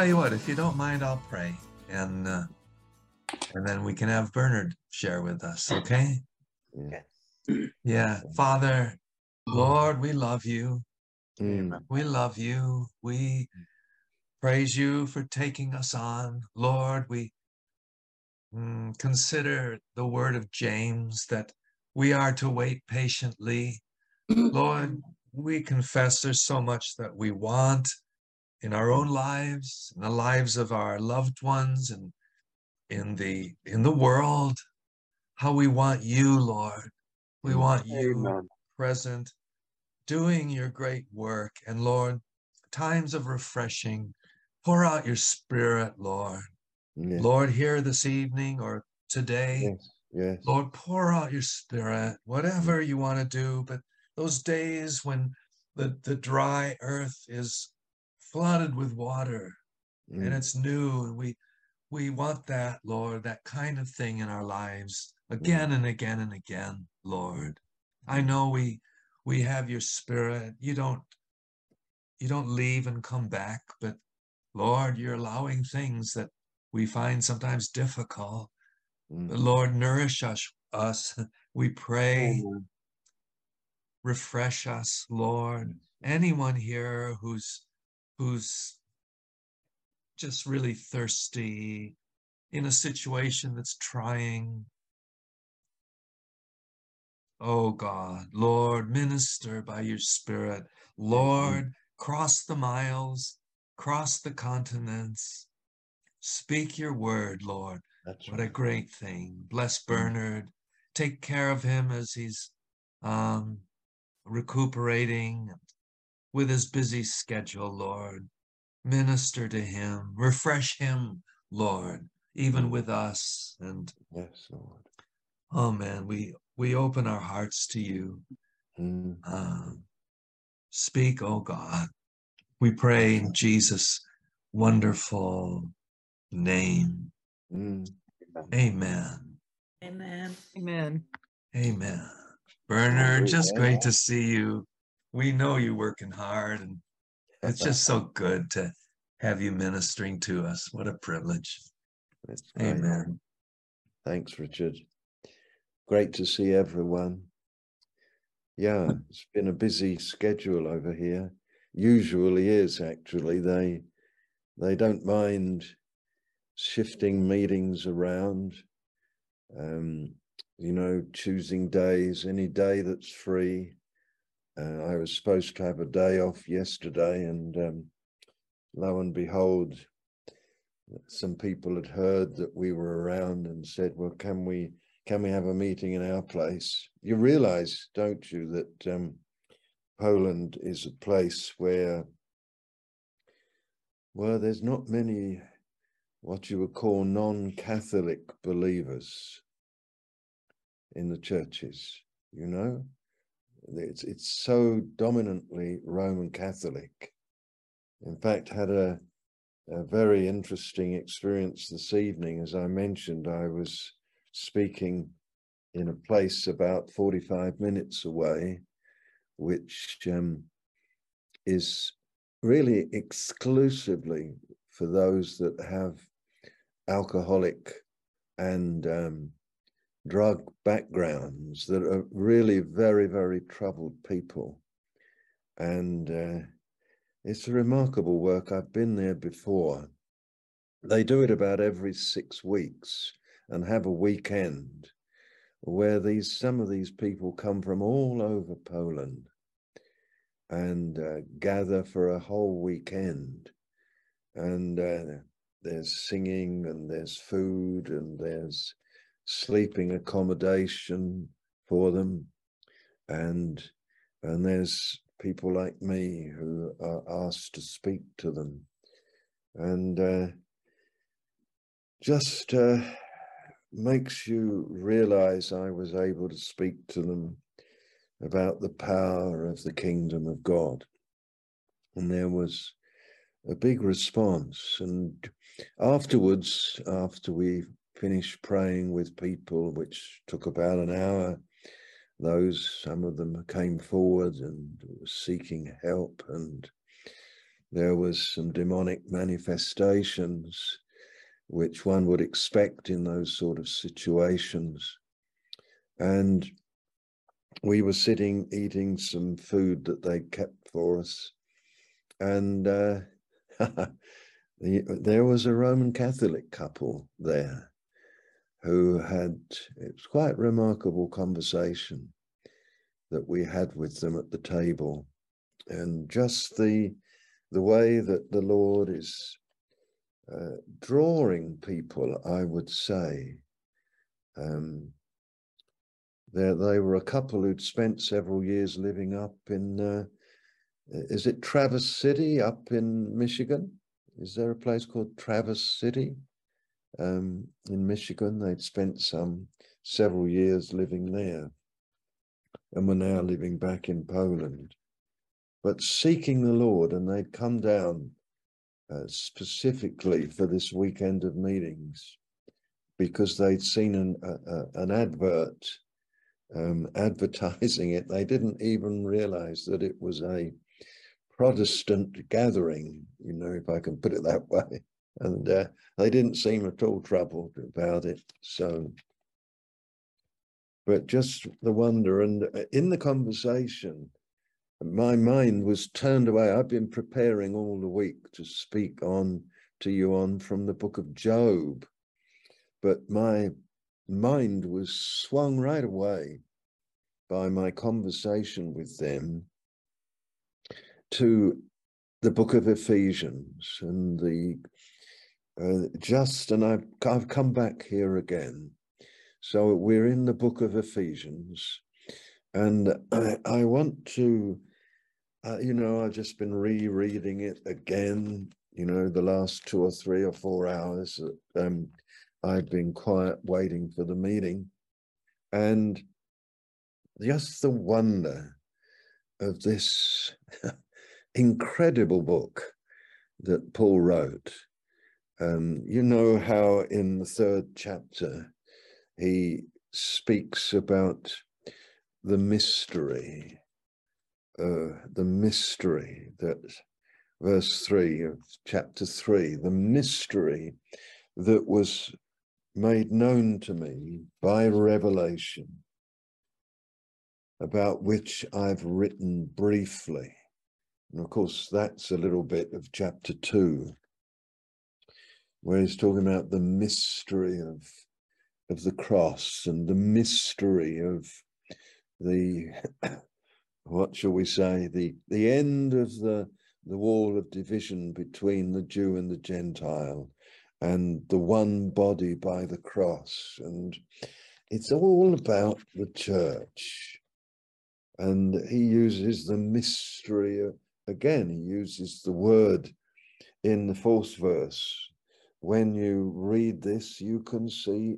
tell you what, if you don't mind, I'll pray, and uh, and then we can have Bernard share with us. Okay? Yeah. Yeah, Father, Lord, we love you. Mm. We love you. We praise you for taking us on. Lord, we mm, consider the word of James that we are to wait patiently. Lord, we confess there's so much that we want in our own lives, in the lives of our loved ones, and in the in the world. How we want you, Lord. We mm. want you Amen. present, doing your great work. And Lord, times of refreshing, pour out your spirit, Lord. Yes. Lord, here this evening or today, Yes. Yes. Lord, pour out your spirit, whatever mm. you want to do. But those days when the, the dry earth is flooded with water and Mm. it's new, and we we want that, Lord, that kind of thing in our lives again and again and again, Lord. I know we we have your spirit. You don't you don't leave and come back, but Lord, you're allowing things that we find sometimes difficult. But Mm. Lord, nourish us, us. We pray, Amen. refresh us, Lord. Anyone here who's who's just really thirsty in a situation that's trying. Oh God, Lord, minister by your Spirit. Lord, cross the miles, cross the continents. Speak your word, Lord. That's What a great thing. Bless Bernard. Take care of him as he's um, recuperating with his busy schedule, Lord. Minister to him. Refresh him, Lord, even Mm. with us. And Yes, Lord. oh man, we we open our hearts to you. Mm. Um, speak, oh God. We pray in Jesus' wonderful name. Mm. Amen. Amen. Amen. Amen. Bernard, just great to see you. We know you're working hard, and it's just so good to have you ministering to us. What a privilege. Amen. Thanks, Richard. Great to see everyone. Yeah, it's been a busy schedule over here. Usually is actually. They they don't mind shifting meetings around. Um, you know, choosing days, any day that's free. Uh, I was supposed to have a day off yesterday, and um, lo and behold, some people had heard that we were around and said, "Well, can we can we have a meeting in our place?" You realise, don't you, that um, Poland is a place where, well, there's not many what you would call non-Catholic believers in the churches. You know, it's it's so dominantly Roman Catholic. In fact, had a a very interesting experience this evening. As I mentioned, I was speaking in a place about 45 minutes away, which um, is really exclusively for those that have alcoholic and um, drug backgrounds that are really very, very troubled people. And uh, it's a remarkable work. I've been there before. They do it about every six weeks and have a weekend where these some of these people come from all over Poland and uh, gather for a whole weekend. And uh, there's singing and there's food and there's sleeping accommodation for them and and there's people like me who are asked to speak to them and uh, just uh, makes you realize I was able to speak to them about the power of the kingdom of God. And there was a big response. And afterwards, after we finished praying with people, which took about an hour, those, some of them came forward and were seeking help. And there was some demonic manifestations which one would expect in those sort of situations. And we were sitting eating some food that they kept for us. And uh, the, there was a Roman Catholic couple there who had, it was quite remarkable conversation that we had with them at the table. And just the, the way that the Lord is uh, drawing people, I would say. Um, there, they were a couple who'd spent several years living up in, uh, is it Traverse City up in Michigan? Is there a place called Traverse City um, in Michigan? They'd spent some several years living there and were now living back in Poland. But seeking the Lord, and they'd come down uh, specifically for this weekend of meetings because they'd seen an, uh, an advert um, advertising it. They didn't even realize that it was a Protestant gathering, you know, if I can put it that way. And uh, they didn't seem at all troubled about it. So, but just the wonder. And uh, in the conversation, my mind was turned away. I've been preparing all the week to speak on to you on from the book of Job, but my mind was swung right away by my conversation with them to the book of Ephesians and the just and I've I've come back here again. So we're in the book of Ephesians, and I, I want to, uh, you know, I've just been rereading it again. You know, the last two or three or four hours. Um, I've been quiet waiting for the meeting, and just the wonder of this incredible book that Paul wrote. Um, you know how in the third chapter he speaks about the mystery, uh, the mystery that verse 3 of chapter 3, the mystery that was made known to me by revelation about which I've written briefly. And of course, that's a little bit of chapter two, where he's talking about the mystery of, of the cross and the mystery of the, what shall we say, the, the end of the, the wall of division between the Jew and the Gentile and the one body by the cross. And it's all about the church and he uses the mystery again he uses the word in the fourth verse when you read this you can see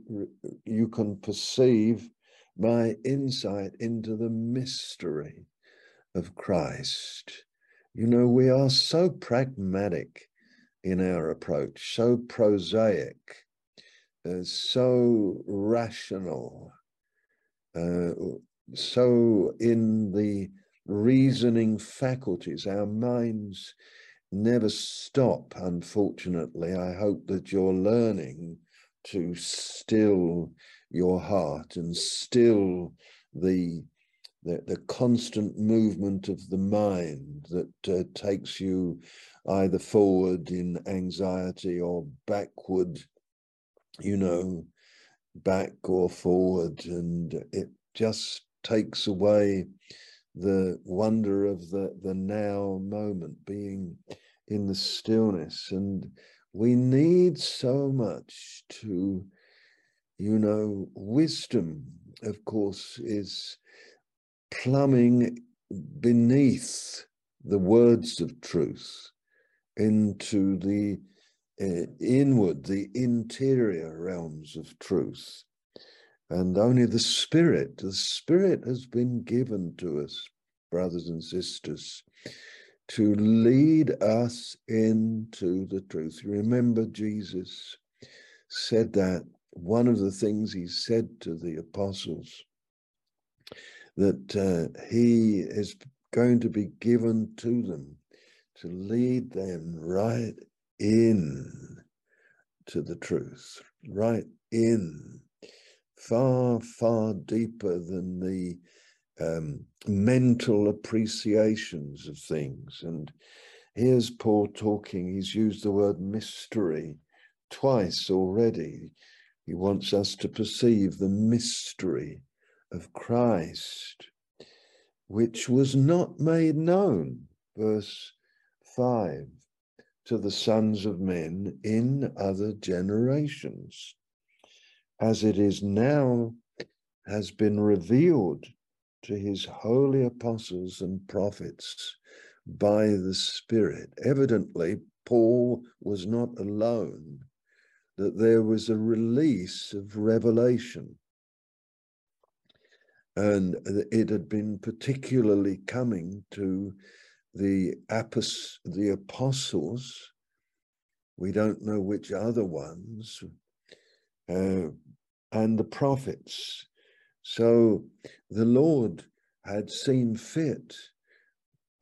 you can perceive my insight into the mystery of christ. You know we are so pragmatic in our approach so prosaic uh, so rational uh, so in the reasoning faculties, our minds never stop, unfortunately. I hope that you're learning to still your heart and still the the, the constant movement of the mind that uh, takes you either forward in anxiety or backward, you know, back or forward. And it just takes away the wonder of the, the now moment, being in the stillness. And we need so much to, you know, wisdom, of course, is plumbing beneath the words of truth into the uh, inward, the interior realms of truth and only the Spirit, the Spirit has been given to us, brothers and sisters, to lead us into the truth. Remember Jesus said that one of the things he said to the apostles that uh, he is going to be given to them to lead them right in to the truth, right in, far, far deeper than the um, mental appreciations of things. And here's Paul talking, he's used the word mystery twice already. He wants us to perceive the mystery of Christ, which was not made known, verse 5, to the sons of men in other generations, as it is now has been revealed to his holy apostles and prophets by the Spirit. Evidently, Paul was not alone, that there was a release of revelation. And it had been particularly coming to the, apos- the apostles. We don't know which other ones, uh, and the prophets. So the Lord had seen fit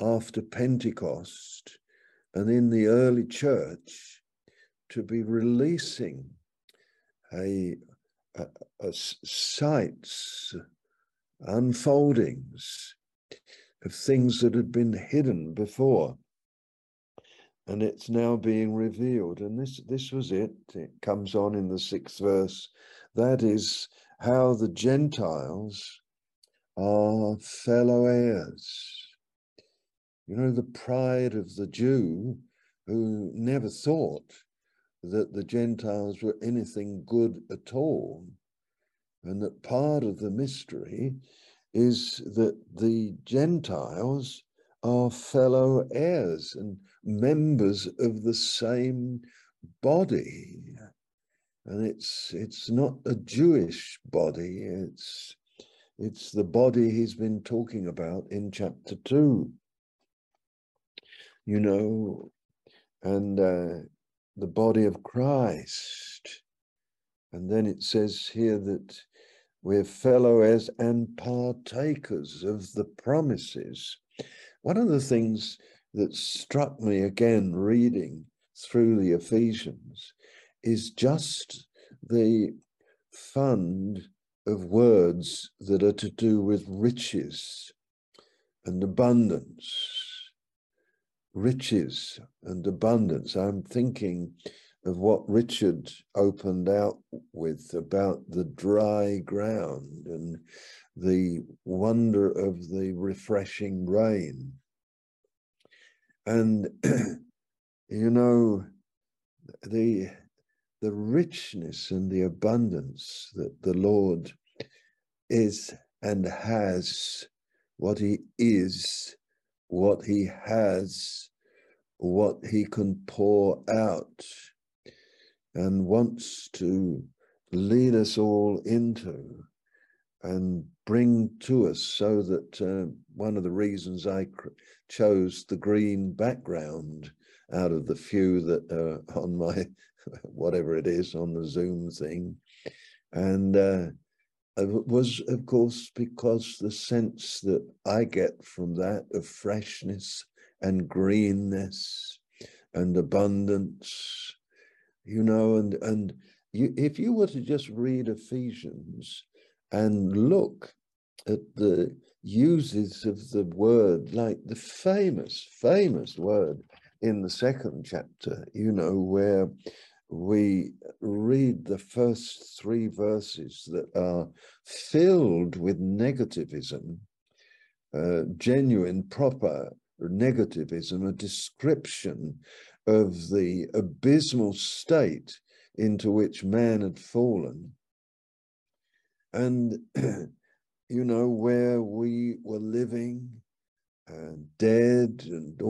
after Pentecost and in the early church to be releasing a, a, a sights, unfoldings of things that had been hidden before. And it's now being revealed. And this, this was it. It comes on in the sixth verse. That is how the Gentiles are fellow heirs. You know, the pride of the Jew who never thought that the Gentiles were anything good at all. And that part of the mystery is that the Gentiles are fellow heirs and members of the same body and it's it's not a Jewish body. It's it's the body he's been talking about in chapter two. You know, and uh, the body of Christ. And then it says here that we're fellow heirs and partakers of the promises. One of the things that struck me again reading through the Ephesians is just the fund of words that are to do with riches and abundance. Riches and abundance. I'm thinking of what Richard opened out with about the dry ground and the wonder of the refreshing rain. And, you know, the the richness and the abundance that the Lord is and has, what he is, what he has, what he can pour out, and wants to lead us all into and bring to us so that uh, one of the reasons I chose the green background out of the few that are on my whatever it is on the Zoom thing. And uh, it was, of course, because the sense that I get from that of freshness and greenness and abundance, you know, and, and you, if you were to just read Ephesians and look at the uses of the word, like the famous, famous word in the second chapter, you know, where we read the first three verses that are filled with negativism, uh, genuine, proper negativism, a description of the abysmal state into which man had fallen. And, you know, where we were living uh, dead and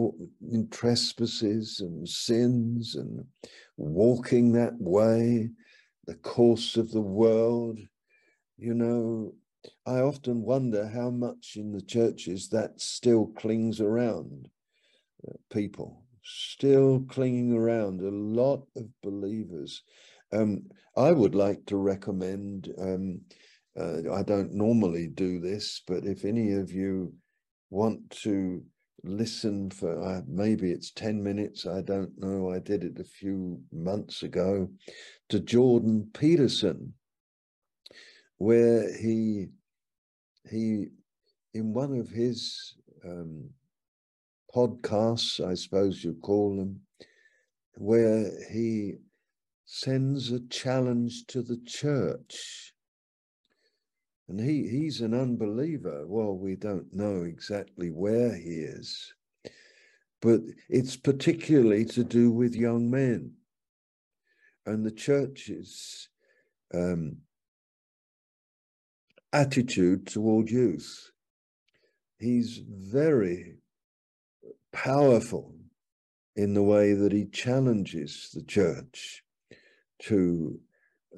in trespasses and sins and walking that way, the course of the world. You know, I often wonder how much in the churches that still clings around uh, people, still clinging around a lot of believers. Um, I would like to recommend, um, uh, I don't normally do this, but if any of you want to listen for uh, maybe it's 10 minutes, I don't know. I did it a few months ago to Jordan Peterson, where he, he in one of his um, podcasts, I suppose you call them, where he sends a challenge to the church. And he, he's an unbeliever. Well, we don't know exactly where he is, but it's particularly to do with young men and the church's um, attitude toward youth. He's very powerful in the way that he challenges the church to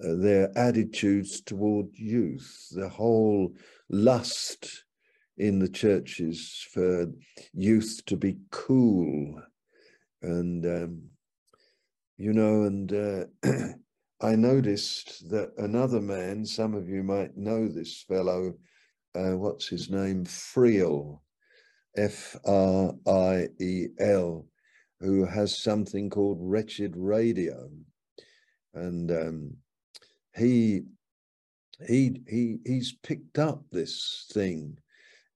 uh, their attitudes toward youth, the whole lust in the churches for youth to be cool. And, um, you know, and uh, I noticed that another man, some of you might know this fellow, uh, what's his name? Friel, F R I E L, who has something called Wretched Radio and um, he he he he's picked up this thing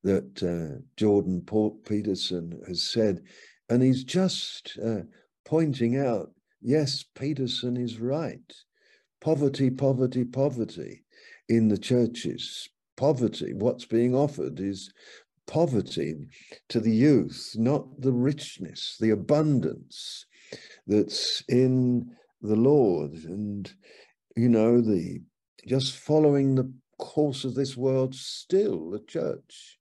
that uh, Jordan Port Peterson has said, and he's just uh, pointing out, yes, Peterson is right. Poverty, poverty, poverty in the churches. Poverty. What's being offered is poverty to the youth, not the richness, the abundance that's in the Lord and, you know, the just following the course of this world, still the church,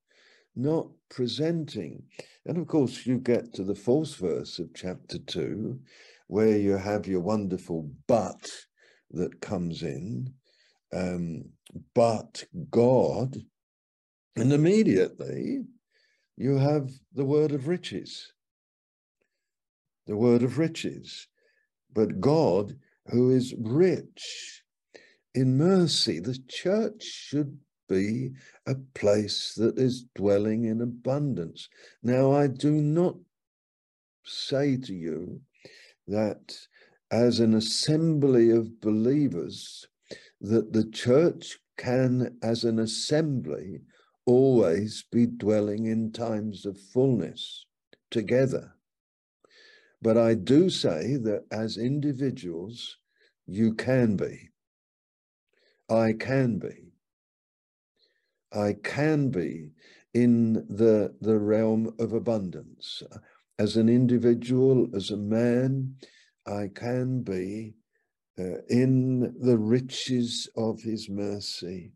not presenting. And of course, you get to the fourth verse of chapter two, where you have your wonderful but that comes in, um, but God, and immediately you have the word of riches. The word of riches but God who is rich in mercy. The church should be a place that is dwelling in abundance. Now, I do not say to you that as an assembly of believers, that the church can, as an assembly, always be dwelling in times of fullness together. But I do say that as individuals, you can be. I can be. I can be in the, the realm of abundance. As an individual, as a man, I can be uh, in the riches of his mercy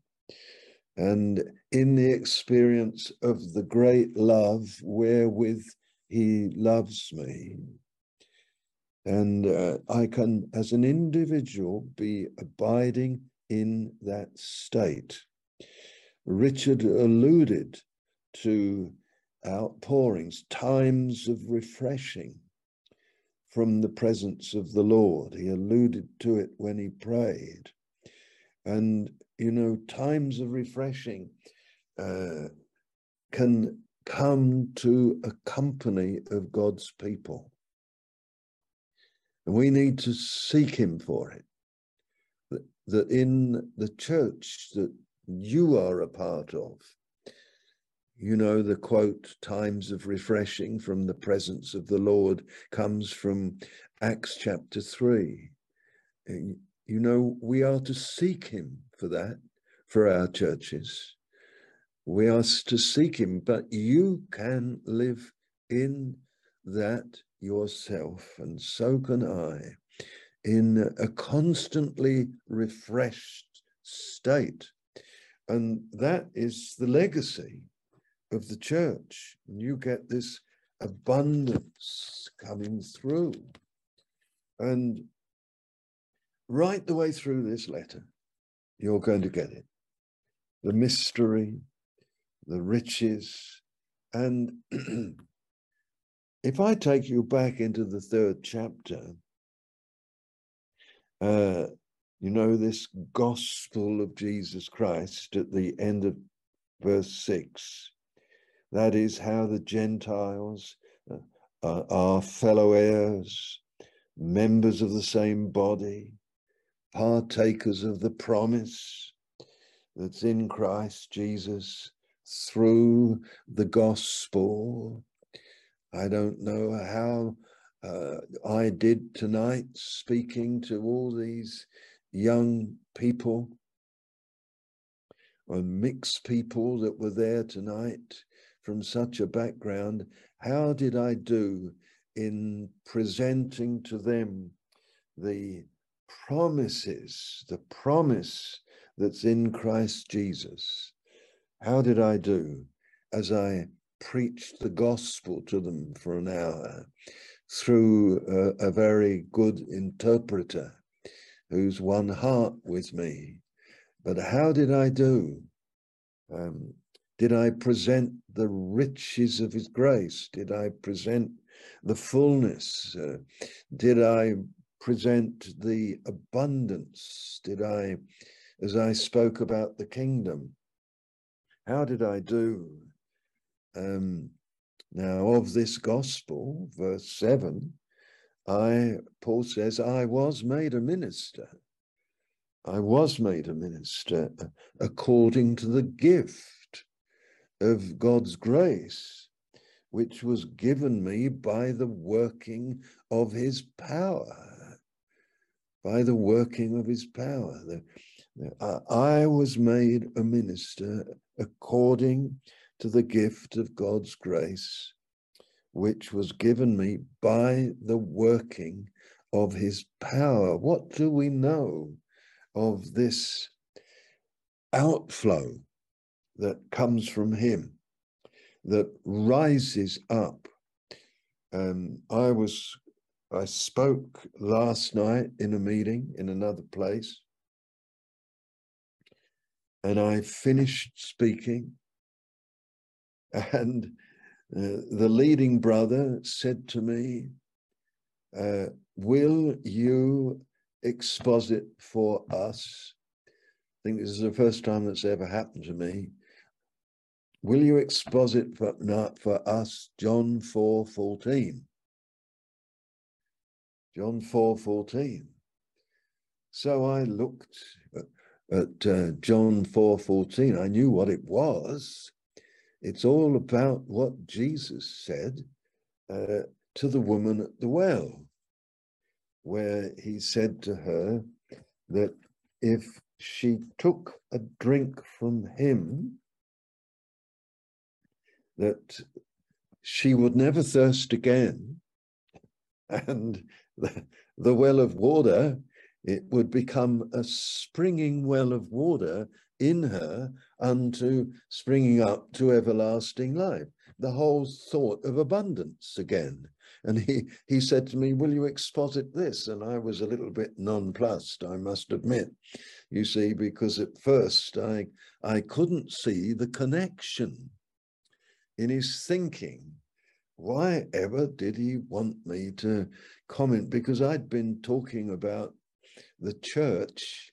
and in the experience of the great love wherewith he loves me. And uh, I can, as an individual, be abiding in that state. Richard alluded to outpourings, times of refreshing from the presence of the Lord. He alluded to it when he prayed. And, you know, times of refreshing uh, can come to a company of God's people. And we need to seek him for it. That, that in the church that you are a part of, you know, the quote, times of refreshing from the presence of the Lord comes from Acts chapter 3. Uh, you know, we are to seek him for that, for our churches. We are to seek him, but you can live in that yourself, and so can I, in a constantly refreshed state. And that is the legacy of the church. And you get this abundance coming through. And right the way through this letter, you're going to get it. The mystery, the riches, and if I take you back into the third chapter, uh, you know, this gospel of Jesus Christ at the end of verse six, That is how the Gentiles uh, are fellow heirs, members of the same body, partakers of the promise that's in Christ Jesus through the gospel. I don't know how uh, I did tonight speaking to all these young people or mixed people that were there tonight from such a background. How did I do in presenting to them the promises, the promise that's in Christ Jesus? How did I do as I preached the gospel to them for an hour through a, a very good interpreter who's one heart with me? But how did I do? Um, did I present the riches of his grace? Did I present the fullness? Uh, did I present the abundance? Did I, as I spoke about the kingdom, how did I do? Um, now, of this gospel, verse 7, I, Paul says, I was made a minister. I was made a minister according to the gift of God's grace, which was given me by the working of his power. By the working of his power. I was made a minister according to the gift of God's grace, which was given me by the working of his power. What do we know of this outflow that comes from him, that rises up? Um, I was, I spoke last night in a meeting in another place and I finished speaking. And uh, the leading brother said to me, uh, Will you exposit for us? I think this is the first time that's ever happened to me. Will you exposit for, not for us John 4 14? John 4 14. So I looked at uh, John 4:14, I knew what it was. It's all about what Jesus said uh, to the woman at the well, where he said to her that if she took a drink from him, that she would never thirst again, and the, the well of water it would become a springing well of water in her unto springing up to everlasting life. The whole thought of abundance again. And he, he said to me, Will you exposit this? And I was a little bit nonplussed, I must admit. You see, because at first I, I couldn't see the connection in his thinking. Why ever did he want me to comment? Because I'd been talking about the church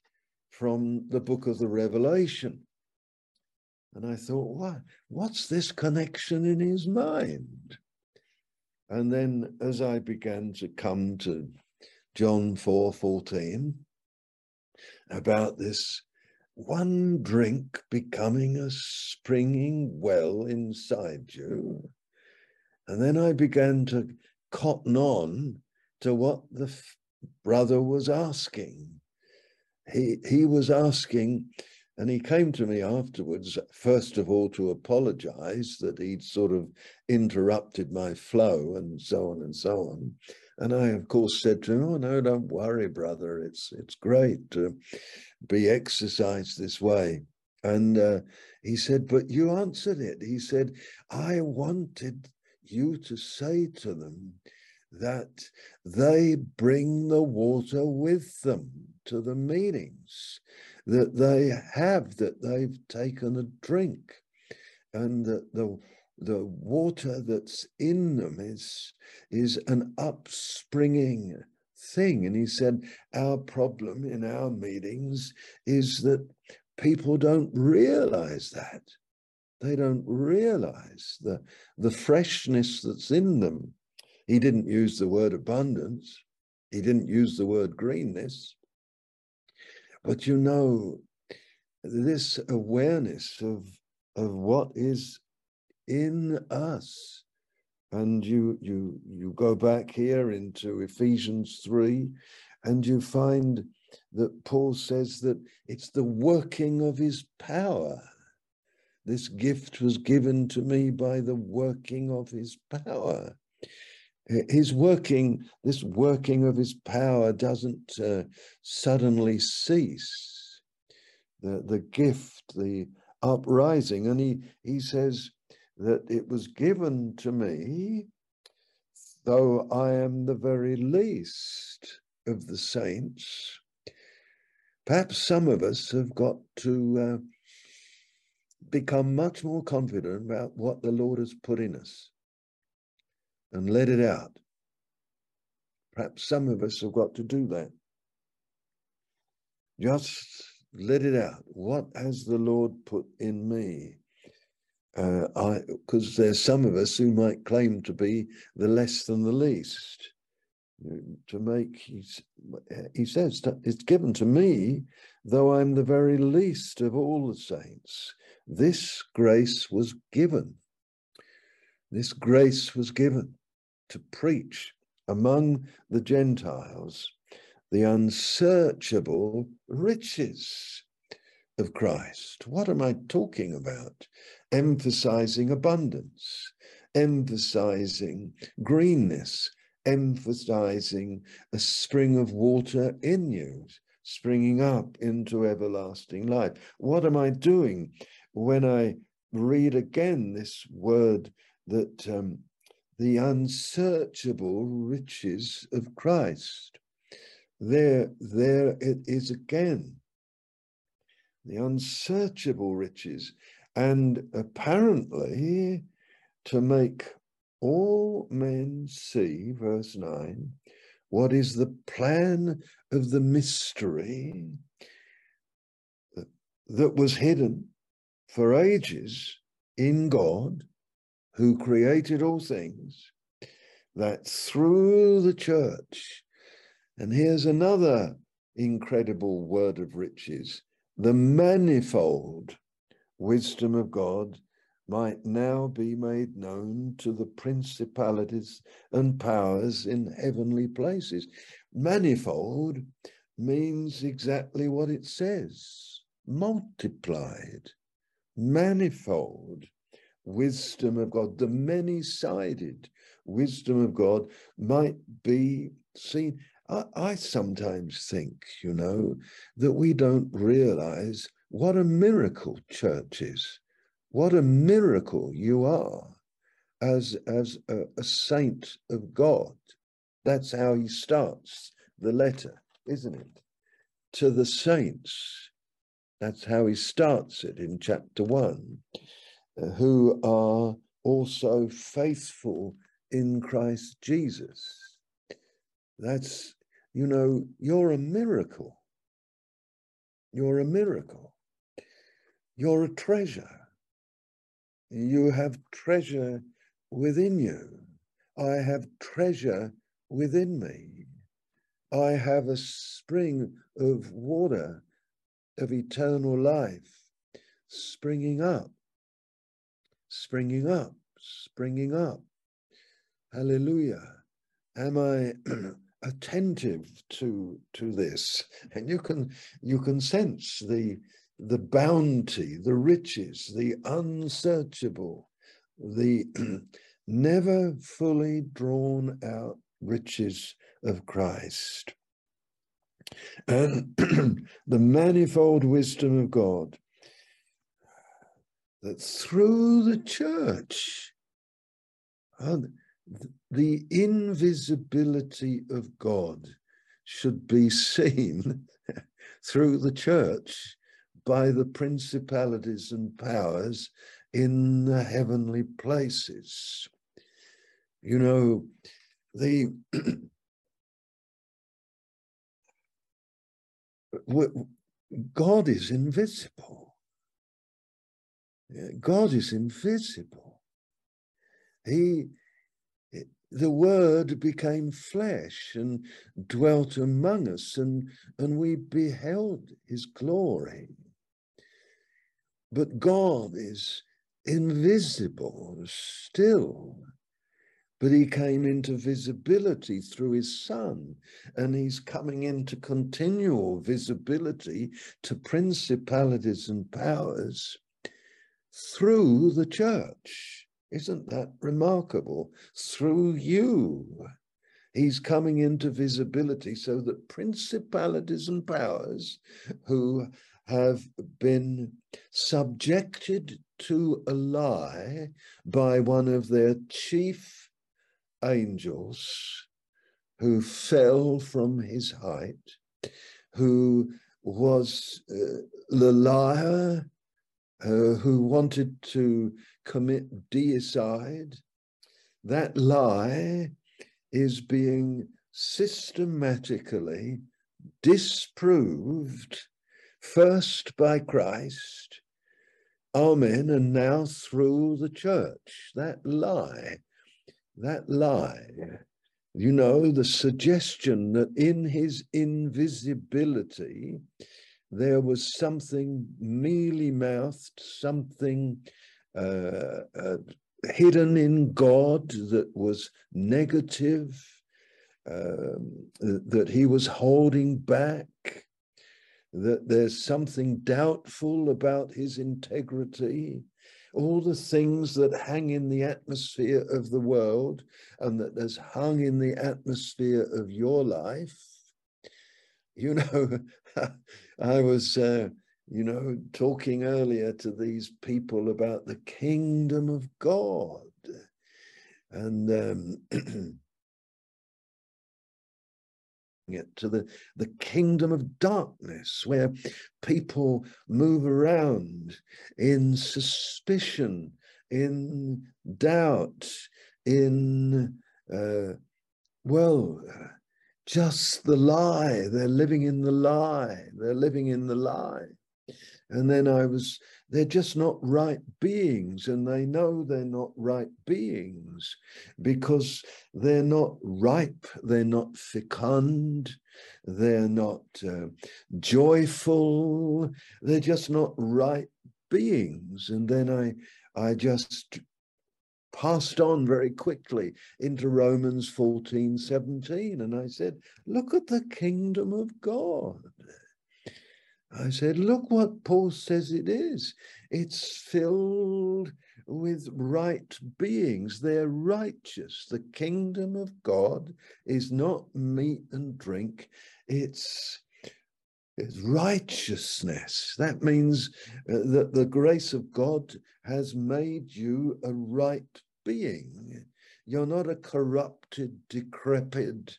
from the book of the Revelation. And I thought, what, what's this connection in his mind? And then as I began to come to John 4 14, about this one drink becoming a springing well inside you. And then I began to cotton on to what the brother was asking. He, he was asking, and he came to me afterwards, first of all, to apologize that he'd sort of interrupted my flow and so on and so on. And I, of course, said to him, Oh, no, don't worry, brother. It's, it's great to be exercised this way. And uh, he said, But you answered it. He said, I wanted you to say to them, that they bring the water with them to the meetings, that they have, that they've taken a drink, and that the the water that's in them is is an upspringing thing. And he said, our problem in our meetings is that people don't realize that. they don't realize the, the freshness that's in them. He didn't use the word abundance, he didn't use the word greenness. But you know, this awareness of, of what is in us. And you you you go back here into Ephesians 3, and you find that Paul says that it's the working of his power. This gift was given to me by the working of his power. His working, this working of his power doesn't uh, suddenly cease. The, the gift, the uprising, and he, he says that it was given to me, though I am the very least of the saints. Perhaps some of us have got to uh, become much more confident about what the Lord has put in us and let it out. Perhaps some of us have got to do that. Just let it out. What has the Lord put in me? Uh, I because there's some of us who might claim to be the less than the least. To make, he says, it's given to me, though I'm the very least of all the saints. This grace was given. This grace was given to preach among the Gentiles the unsearchable riches of Christ. What am I talking about? Emphasizing abundance, emphasizing greenness, emphasizing a spring of water in you, springing up into everlasting life. What am I doing when I read again this word that um, the unsearchable riches of Christ. There, there it is again. The unsearchable riches. And apparently, to make all men see, verse 9, what is the plan of the mystery that was hidden for ages in God who created all things, that through the church, and here's another incredible word of riches, the manifold wisdom of God might now be made known to the principalities and powers in heavenly places. Manifold means exactly what it says multiplied, manifold wisdom of God, the many sided wisdom of God might be seen. I, I, sometimes think, you know, that we don't realize what a miracle church is, what a miracle you are as, as a, a saint of God. That's how he starts the letter, isn't it? To the saints. That's how he starts it in chapter one who are also faithful in Christ Jesus. That's, you know, you're a miracle. You're a miracle. You're a treasure. You have treasure within you. I have treasure within me. I have a spring of water of eternal life springing up springing up, springing up. Hallelujah. Am I attentive to to this? And you can you can sense the the bounty, the riches, the unsearchable, the never fully drawn out riches of Christ. And the manifold wisdom of God that through the church, uh, the invisibility of God should be seen through the church by the principalities and powers in the heavenly places. You know, the God is invisible. God is invisible. He, the word became flesh and dwelt among us, and, and we beheld his glory. But God is invisible still. But he came into visibility through his son, and he's coming into continual visibility to principalities and powers through the church. Isn't that remarkable? Through you. He's coming into visibility so that principalities and powers who have been subjected to a lie by one of their chief angels who fell from his height, who was uh, the liar, uh, who wanted to commit deicide. That lie is being systematically disproved first by Christ, amen, and now through the church. That lie that lie, you know, the suggestion that in his invisibility there was something mealy mouthed, something uh, uh, hidden in God that was negative, um, that he was holding back, that there's something doubtful about his integrity all the things that hang in the atmosphere of the world and that has hung in the atmosphere of your life. You know, I was, uh, you know, talking earlier to these people about the kingdom of God. And um, to the, the kingdom of darkness, where people move around in suspicion, in doubt, in, uh, well, just the lie. They're living in the lie. They're living in the lie. And then I was, they're just not right beings, and they know they're not right beings because they're not ripe, they're not fecund, they're not uh, joyful, they're just not right beings. And then I, I just passed on very quickly into Romans 14, 17, and I said, Look at the kingdom of God. I said, look what Paul says it is. It's filled with right beings. They're righteous. The kingdom of God is not meat and drink, it's, it's righteousness. That means uh, that the grace of God has made you a right being. You're not a corrupted, decrepit,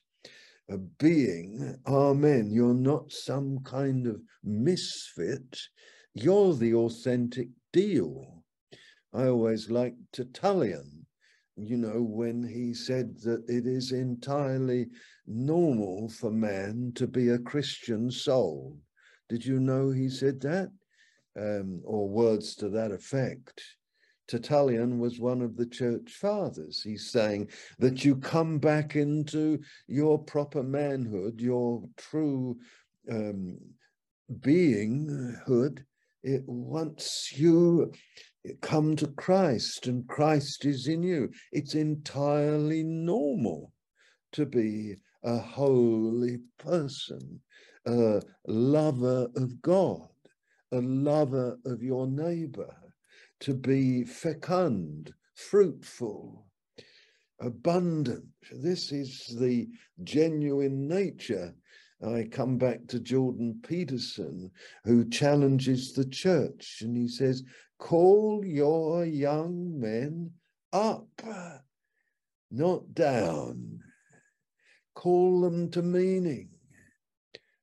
a being, amen. You're not some kind of misfit. You're the authentic deal. I always liked Tertullian, you know, when he said that it is entirely normal for man to be a Christian soul. Did you know he said that? Um, or words to that effect. Tertullian was one of the church fathers. He's saying that you come back into your proper manhood, your true um, beinghood, it, once you come to Christ and Christ is in you. It's entirely normal to be a holy person, a lover of God, a lover of your neighbor to be fecund, fruitful, abundant. This is the genuine nature. I come back to Jordan Peterson, who challenges the church, and he says, Call your young men up, not down. Call them to meaning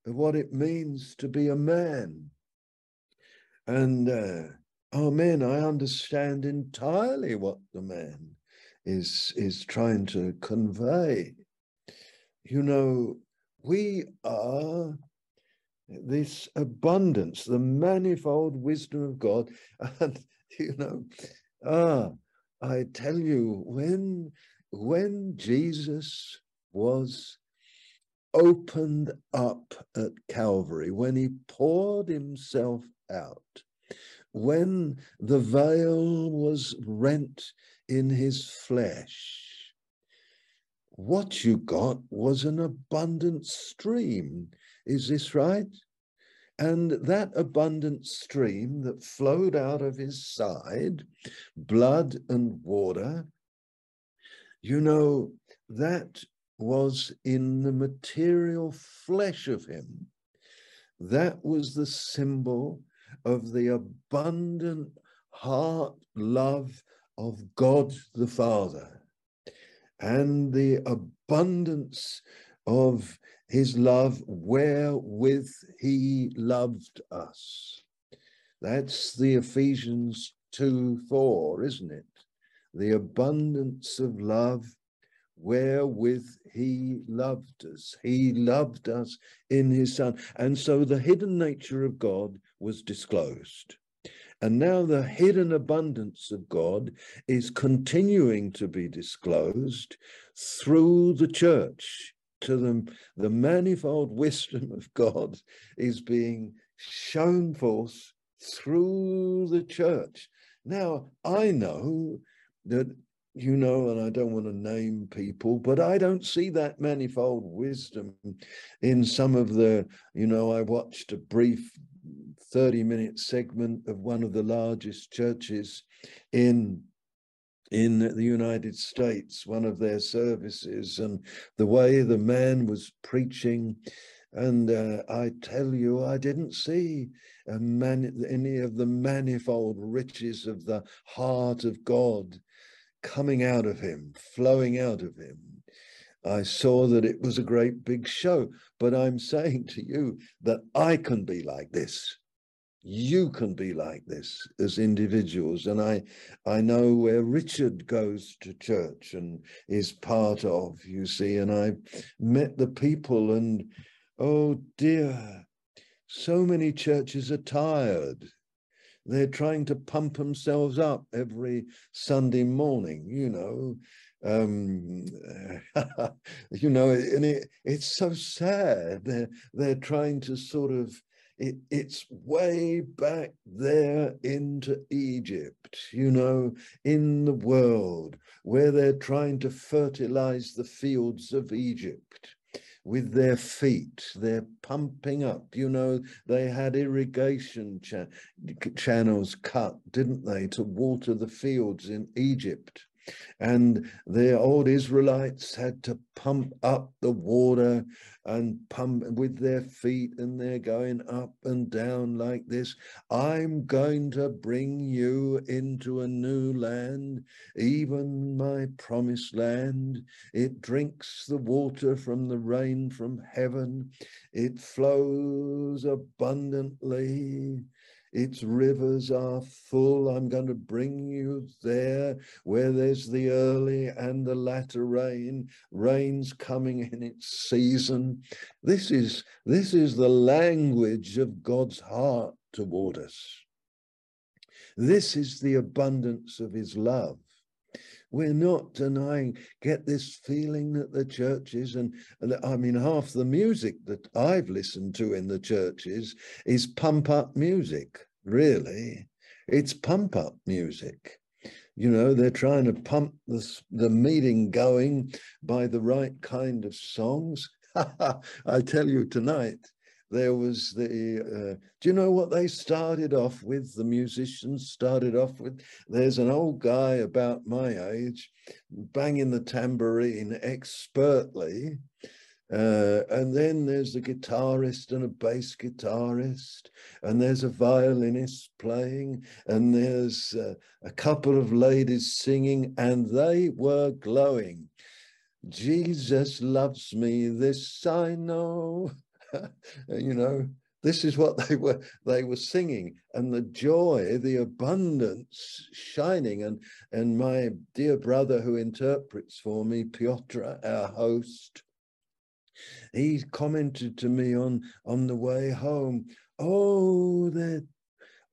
of what it means to be a man. And uh, Amen. I understand entirely what the man is is trying to convey. You know, we are this abundance, the manifold wisdom of God. And you know. Ah, I tell you, when when Jesus was opened up at Calvary, when he poured himself out, when the veil was rent in his flesh, what you got was an abundant stream. Is this right? And that abundant stream that flowed out of his side, blood and water, you know, that was in the material flesh of him. That was the symbol of the abundant heart love of God the Father and the abundance of his love wherewith he loved us. That's the Ephesians 2 4, isn't it? The abundance of love wherewith he loved us. He loved us in his Son. And so the hidden nature of God was disclosed. And now the hidden abundance of God is continuing to be disclosed through the church to them. The manifold wisdom of God is being shown forth through the church. Now, I know that you know, and I don't want to name people, but I don't see that manifold wisdom in some of the, you know, I watched a brief 30 minute segment of one of the largest churches in in the United States, one of their services, and the way the man was preaching. And uh, I tell you, I didn't see man, any of the manifold riches of the heart of God coming out of him, flowing out of him. I saw that it was a great big show, but I'm saying to you that I can be like this. You can be like this as individuals. And I, I know where Richard goes to church and is part of, you see, and I met the people and oh dear, so many churches are tired they're trying to pump themselves up every Sunday morning, you know. Um, you know, and it, it's so sad. They're, they're trying to sort of, it, it's way back there into Egypt, you know, in the world where they're trying to fertilize the fields of Egypt with their feet. They're pumping up. You know, they had irrigation cha channels cut, didn't they, to water the fields in Egypt. And the old Israelites had to pump up the water and pump with their feet, and they're going up and down like this. I'm going to bring you into a new land, even my promised land. It drinks the water from the rain from heaven, it flows abundantly. Its rivers are full. I'm going to bring you there where there's the early and the latter rain. Rain's coming in its season. This is, this is the language of God's heart toward us. This is the abundance of his love. We're not denying, get this feeling that the churches, and, and I mean, half the music that I've listened to in the churches is pump up music, really. It's pump up music. You know, they're trying to pump the, the meeting going by the right kind of songs. I tell you tonight, there was the uh, do you know what they started off with the musicians started off with there's an old guy about my age banging the tambourine expertly uh, and then there's a guitarist and a bass guitarist, and there's a violinist playing, and there's uh, a couple of ladies singing, and they were glowing. Jesus loves me, this I know. you know, this is what they were they were singing. And the joy the abundance shining. And and my dear brother who interprets for me piotr our host he commented to me on on the way home. Oh they're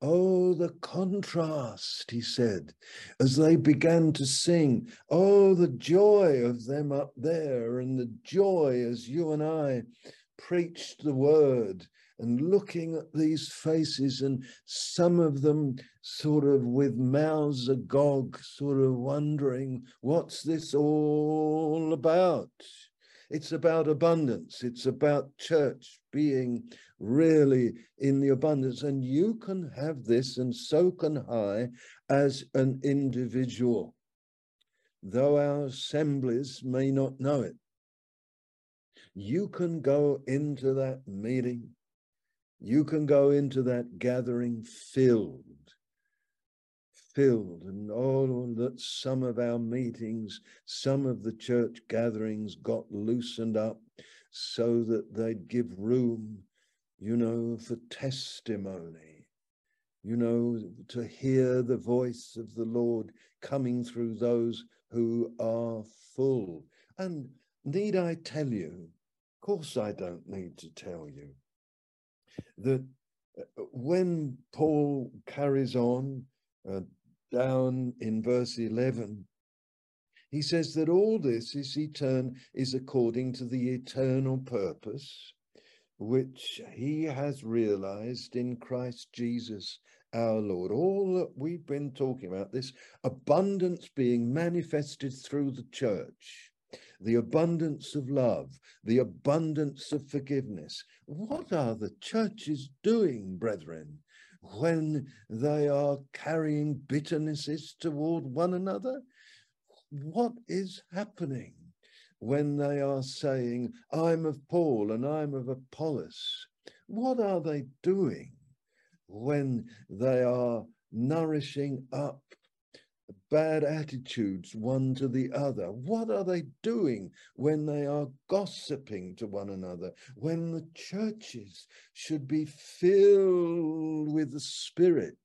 Oh, the contrast, he said, as they began to sing. Oh, the joy of them up there, and the joy as you and I preached the word and looking at these faces, and some of them sort of with mouths agog, sort of wondering, what's this all about? It's about abundance. It's about church being really in the abundance. And you can have this, and so can I, as an individual, though our assemblies may not know it. You can go into that meeting, you can go into that gathering filled filled and all that some of our meetings, some of the church gatherings got loosened up so that they'd give room, you know, for testimony, you know, to hear the voice of the Lord coming through those who are full. And need I tell you, of course I don't need to tell you, that uh, when Paul carries on uh, down in verse 11, he says that all this is eternal, is according to the eternal purpose which he has realized in Christ Jesus our Lord. All that we've been talking about, this abundance being manifested through the church, the abundance of love, the abundance of forgiveness. What are the churches doing, brethren? when they are carrying bitternesses toward one another? What is happening when they are saying, I'm of Paul and I'm of Apollos? What are they doing when they are nourishing up bad attitudes one to the other? What are they doing when they are gossiping to one another? When the churches should be filled with the Spirit,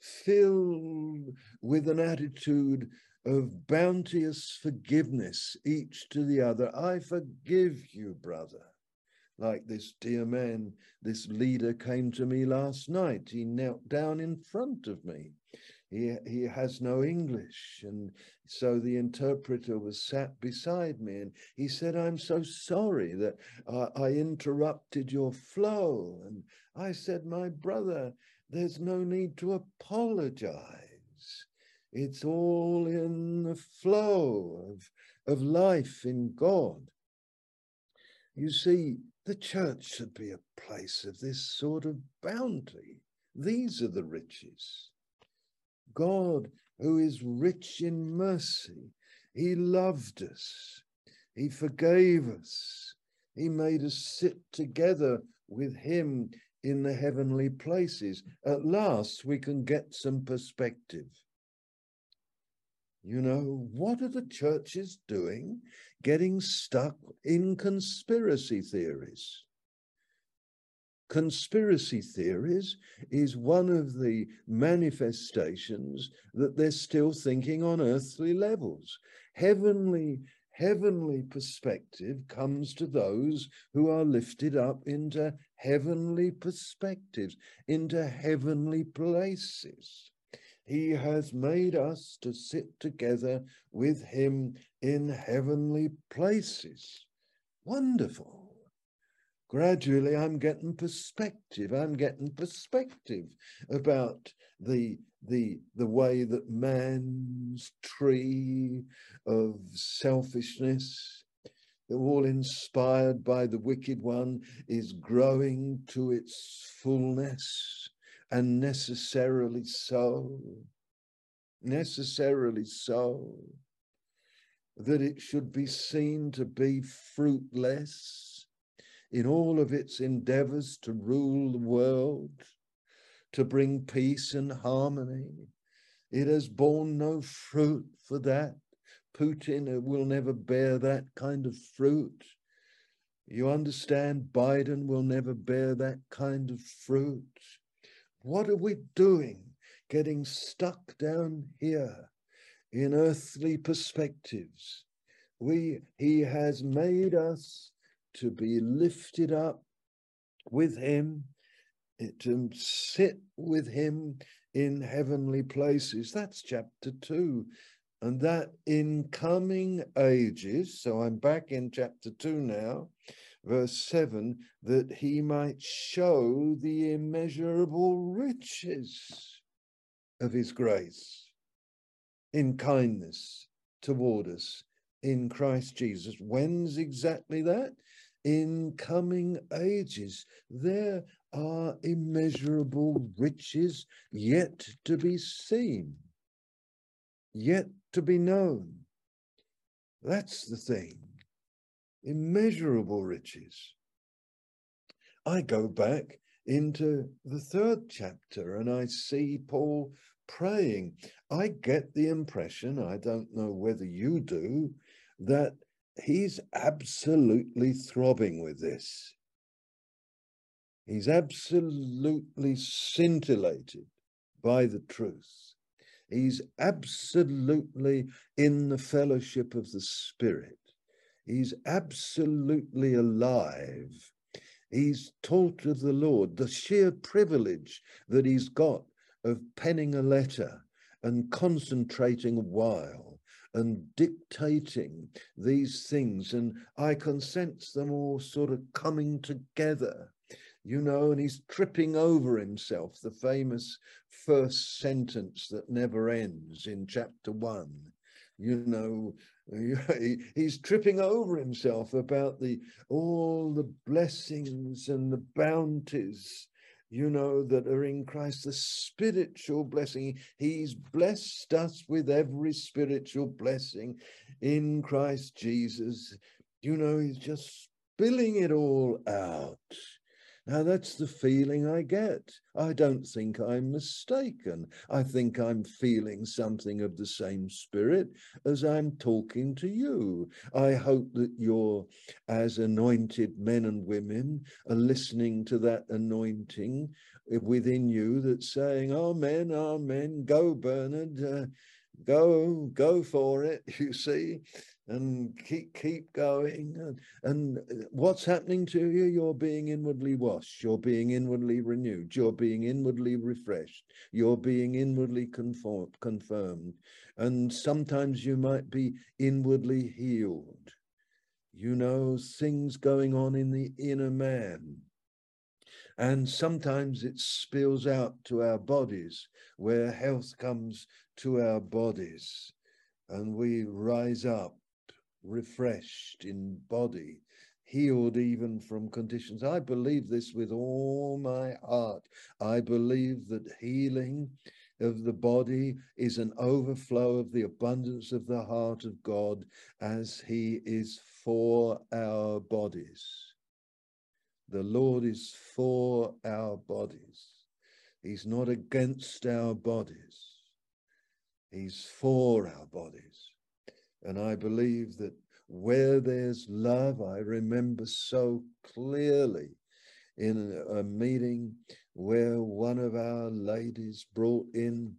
filled with an attitude of bounteous forgiveness each to the other. I forgive you, brother. Like this dear man, this leader came to me last night. He knelt down in front of me he, he has no English. And so the interpreter was sat beside me and he said, I'm so sorry that uh, I interrupted your flow. And I said, My brother, there's no need to apologize. It's all in the flow of, of life in God. You see, the church should be a place of this sort of bounty. These are the riches. God who is rich in mercy. He loved us. He forgave us. He made us sit together with him in the heavenly places. At last, we can get some perspective. You know, what are the churches doing? Getting stuck in conspiracy theories conspiracy theories is one of the manifestations that they're still thinking on earthly levels. Heavenly, heavenly perspective comes to those who are lifted up into heavenly perspectives, into heavenly places. He has made us to sit together with him in heavenly places. Wonderful gradually I'm getting perspective. I'm getting perspective about the the the way that man's tree of selfishness, all inspired by the wicked one, is growing to its fullness, and necessarily so, necessarily so, that it should be seen to be fruitless in all of its endeavors to rule the world, to bring peace and harmony. It has borne no fruit for that. Putin will never bear that kind of fruit. You understand, Biden will never bear that kind of fruit. What are we doing? Getting stuck down here in earthly perspectives. We, he has made us to be lifted up with him eh, to sit with him in heavenly places. That's chapter two. And that in coming ages, so I'm back in chapter two now, verse seven, that he might show the immeasurable riches of his grace in kindness toward us in Christ Jesus. When's exactly that? In coming ages. There are immeasurable riches yet to be seen, yet to be known. That's the thing. Immeasurable riches. I go back into the third chapter and I see Paul praying. I get the impression, I don't know whether you do, that he's absolutely throbbing with this. He's absolutely scintillated by the truth. He's absolutely in the fellowship of the Spirit. He's absolutely alive. He's taught of the Lord, the sheer privilege that he's got of penning a letter and concentrating a while and dictating these things. And I can sense them all sort of coming together you know, and he's tripping over himself, the famous first sentence that never ends in chapter one. You know, he's tripping over himself about the all the blessings and the bounties you know, that are in Christ, the spiritual blessing. He's blessed us with every spiritual blessing in Christ Jesus. You know, he's just spilling it all out. Now, that's the feeling I get. I don't think I'm mistaken. I think I'm feeling something of the same spirit as I'm talking to you. I hope that you're, as anointed men and women, are listening to that anointing within you that's saying, Amen, Amen, go, Bernard. Uh, go go for it you see and keep keep going and, and uh, what's happening to you? You're being inwardly washed you're being inwardly renewed you're being inwardly refreshed you're being inwardly conformed, confirmed and sometimes you might be inwardly healed. You know things going on in the inner man and sometimes it spills out to our bodies where health comes to our bodies and we rise up refreshed in body, healed even from conditions. I believe this with all my heart. I believe that healing of the body is an overflow of the abundance of the heart of God as He is for our bodies. The Lord is for our bodies. He's not against our bodies. He's for our bodies. And I believe that where there's love, I remember so clearly in a meeting where one of our ladies brought in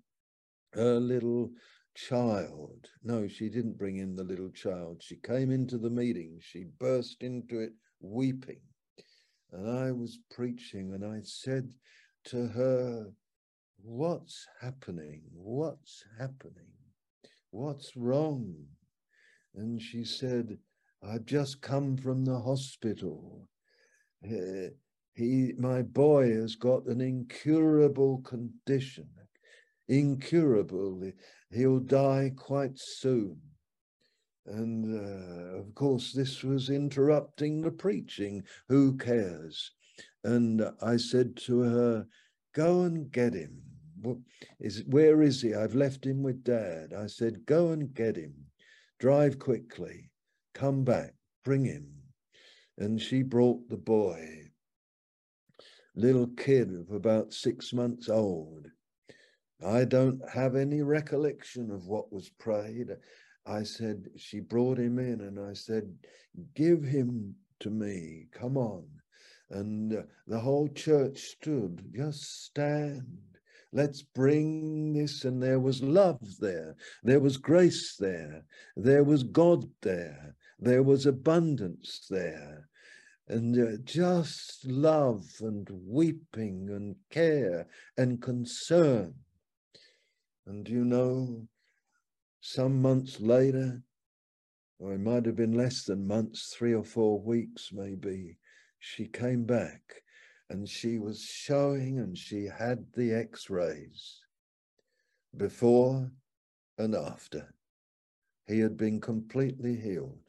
her little child. No, she didn't bring in the little child. She came into the meeting. She burst into it weeping. And I was preaching and I said to her, What's happening? What's happening? What's wrong? And she said, I've just come from the hospital. He, my boy has got an incurable condition, incurable. He'll die quite soon. And uh, of course, this was interrupting the preaching. Who cares? And I said to her, Go and get him. Is, where is he? I've left him with dad. I said, Go and get him drive quickly, come back, bring him. And she brought the boy, little kid of about six months old. I don't have any recollection of what was prayed. I said, she brought him in and I said, give him to me, come on. And the whole church stood, just stand Let's bring this. And there was love there. There was grace there. There was God there. There was abundance there. and uh, just love and weeping and care and concern. And you know, some months later, or it might have been less than months, three or four weeks maybe, she came back and she was showing and she had the x rays before and after. He had been completely healed.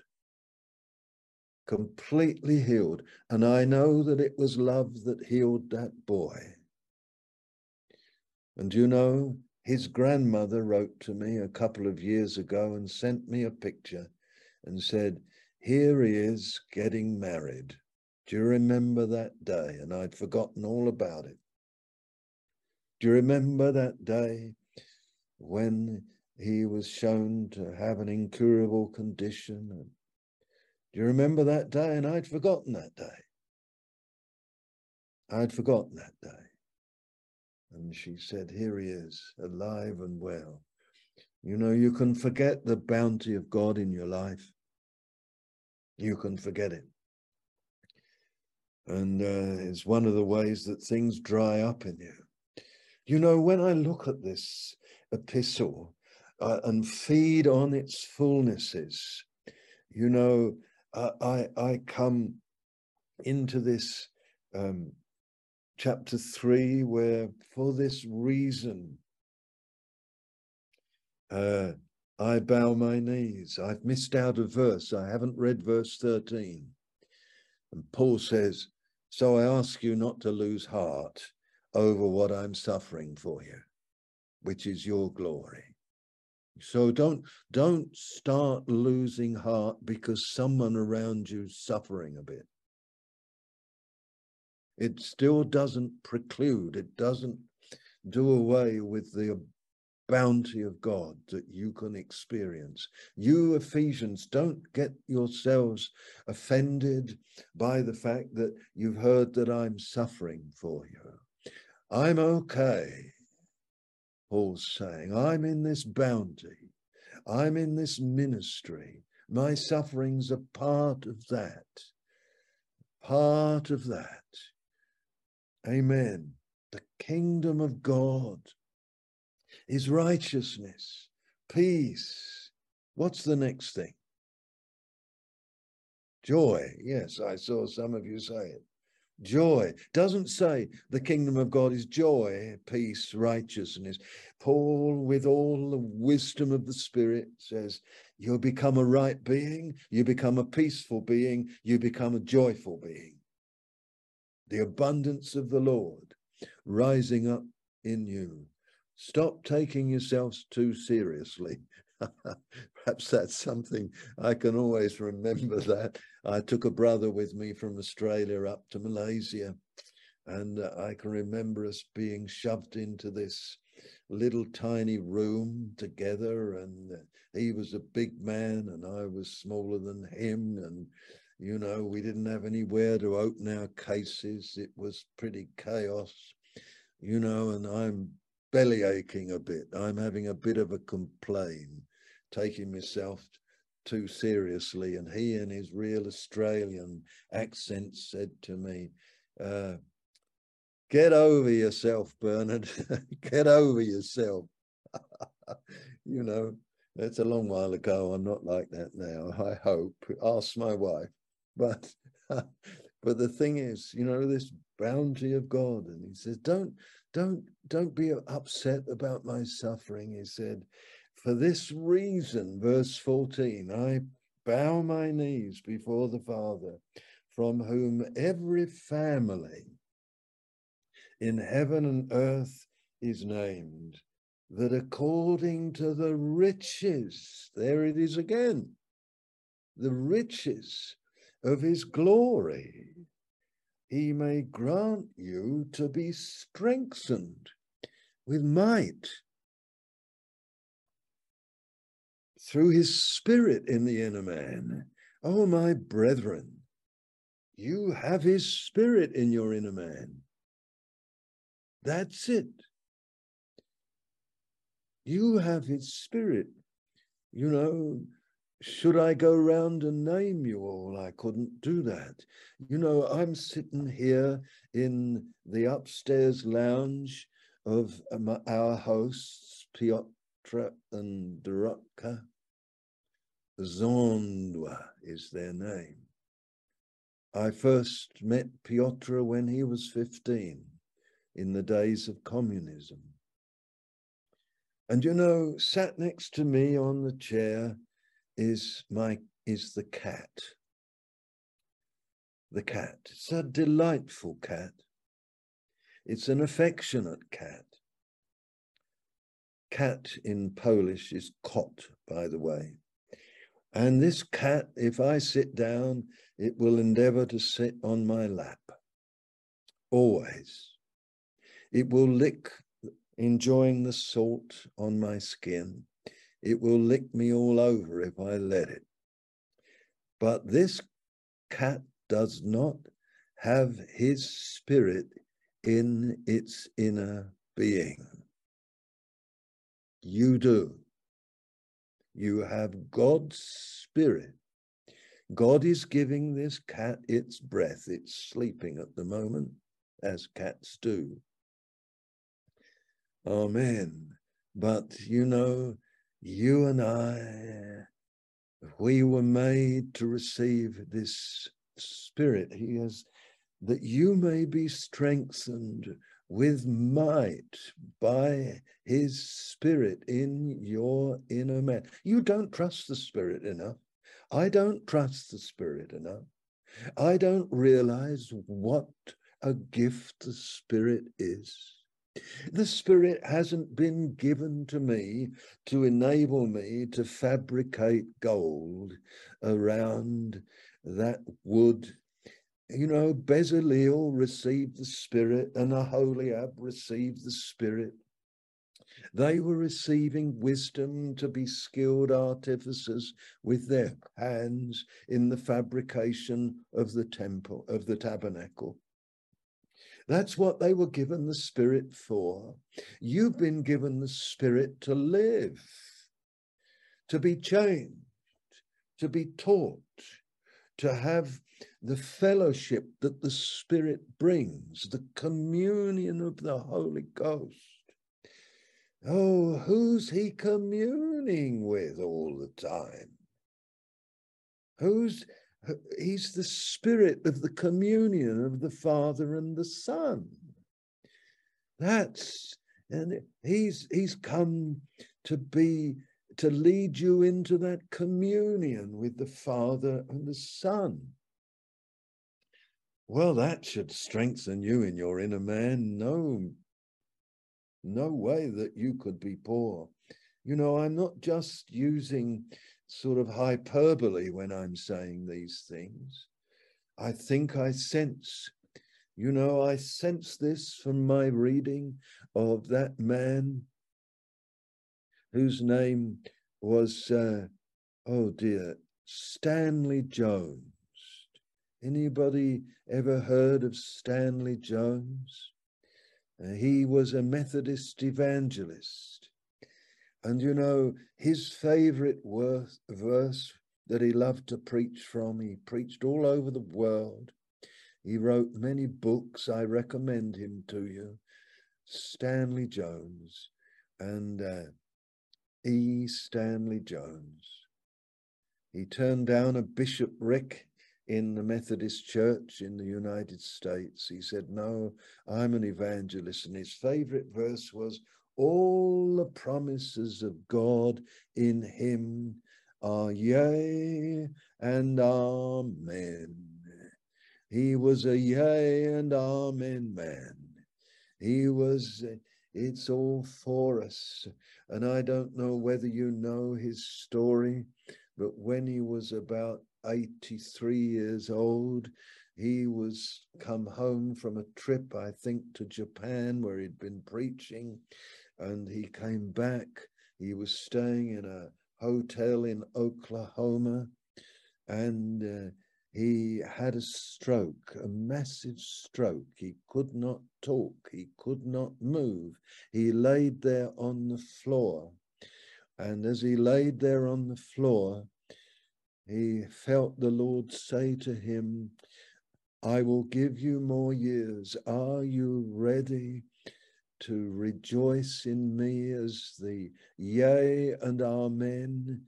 Completely healed. And I know that it was love that healed that boy. And you know, his grandmother wrote to me a couple of years ago and sent me a picture and said, Here he is getting married. Do you remember that day? And I'd forgotten all about it. Do you remember that day when he was shown to have an incurable condition? Do you remember that day? And I'd forgotten that day. I'd forgotten that day. And she said, Here he is, alive and well. You know, you can forget the bounty of God in your life. You can forget it. And uh, it's one of the ways that things dry up in you. You know, when I look at this epistle uh, and feed on its fullnesses, you know, uh, I, I come into this um, chapter 3 where for this reason uh, I bow my knees. I've missed out a verse. I haven't read verse 13. And Paul says, so I ask you not to lose heart over what I'm suffering for you, which is your glory. So don't don't start losing heart because someone around you's suffering a bit. It still doesn't preclude, it doesn't do away with the bounty of God that you can experience. You Ephesians, don't get yourselves offended by the fact that you've heard that I'm suffering for you. I'm okay, Paul's saying. I'm in this bounty. I'm in this ministry. My sufferings are part of that. Part of that. Amen. The kingdom of God is righteousness, peace. What's the next thing? Joy. Yes, I saw some of you say it. Joy doesn't say the kingdom of God is joy, peace, righteousness. Paul, with all the wisdom of the Spirit, says, You become a right being, you become a peaceful being, you become a joyful being. The abundance of the Lord rising up in you. Stop taking yourselves too seriously. Perhaps that's something I can always remember that. I took a brother with me from Australia up to Malaysia, and uh, I can remember us being shoved into this little tiny room together, and uh, he was a big man, and I was smaller than him, and you know, we didn't have anywhere to open our cases. It was pretty chaos, you know, and I'm belly aching a bit. I'm having a bit of a complaint, taking myself too seriously. And he, in his real Australian accent, said to me, uh, Get over yourself, Bernard. Get over yourself. you know, that's a long while ago. I'm not like that now. I hope. Ask my wife. But but the thing is, you know, this bounty of God, and he says, don't don't don't be upset about my suffering. He said, for this reason, verse 14, I bow my knees before the Father, from whom every family in heaven and earth is named, that according to the riches, there it is again, the riches of his glory, he may grant you to be strengthened with might through his spirit in the inner man. Oh, my brethren, you have his spirit in your inner man. That's it. You have his spirit. You know, should I go round and name you all? I couldn't do that. You know, I'm sitting here in the upstairs lounge of um, our hosts, Piotr and Dorotka. Zondwa is their name. I first met Piotr when he was 15 in the days of communism. And you know, sat next to me on the chair is my is the cat. The cat. It's a delightful cat. It's an affectionate cat. Cat in Polish is kot, by the way. And this cat, if I sit down, it will endeavor to sit on my lap. Always. It will lick, enjoying the salt on my skin. It will lick me all over if I let it. But this cat does not have his spirit in its inner being. You do. You have God's spirit. God is giving this cat its breath. It's sleeping at the moment, as cats do. Amen. But you know, you and I, we were made to receive this spirit. He has, that you may be strengthened with might by his spirit in your inner man. You don't trust the spirit enough. I don't trust the spirit enough. I don't realize what a gift the spirit is. The Spirit hasn't been given to me to enable me to fabricate gold around that wood you know, Bezaleel received the Spirit and Aholiab received the Spirit. They were receiving wisdom to be skilled artificers with their hands in the fabrication of the temple, of the tabernacle. That's what they were given the Spirit for. You've been given the Spirit to live, to be changed, to be taught, to have the fellowship that the Spirit brings, the communion of the Holy Ghost. Oh, who's he communing with all the time? Who's he's the spirit of the communion of the Father and the Son. That's and he's he's come to be to lead you into that communion with the Father and the Son. Well, that should strengthen you in your inner man. No, no way that you could be poor. You know, I'm not just using sort of hyperbole when I'm saying these things. I think I sense, you know, I sense this from my reading of that man whose name was, uh, oh dear, Stanley Jones. Anybody ever heard of Stanley Jones? Uh, he was a Methodist evangelist. And you know, his favorite verse, verse that he loved to preach from, he preached all over the world. He wrote many books. I recommend him to you. Stanley Jones and uh, E. Stanley Jones. He turned down a bishopric in the Methodist Church in the United States. He said, No, I'm an evangelist. And his favorite verse was, all the promises of God in him are yea and amen. He was a yea and amen man. He was, it's all for us. And I don't know whether you know his story, but when he was about 83 years old, he was come home from a trip, I think, to Japan where he'd been preaching and he came back. He was staying in a hotel in Oklahoma, and uh, he had a stroke, a massive stroke. He could not talk, he could not move. He laid there on the floor. And as he laid there on the floor, he felt the Lord say to him, I will give you more years. Are you ready to rejoice in me as the yea and amen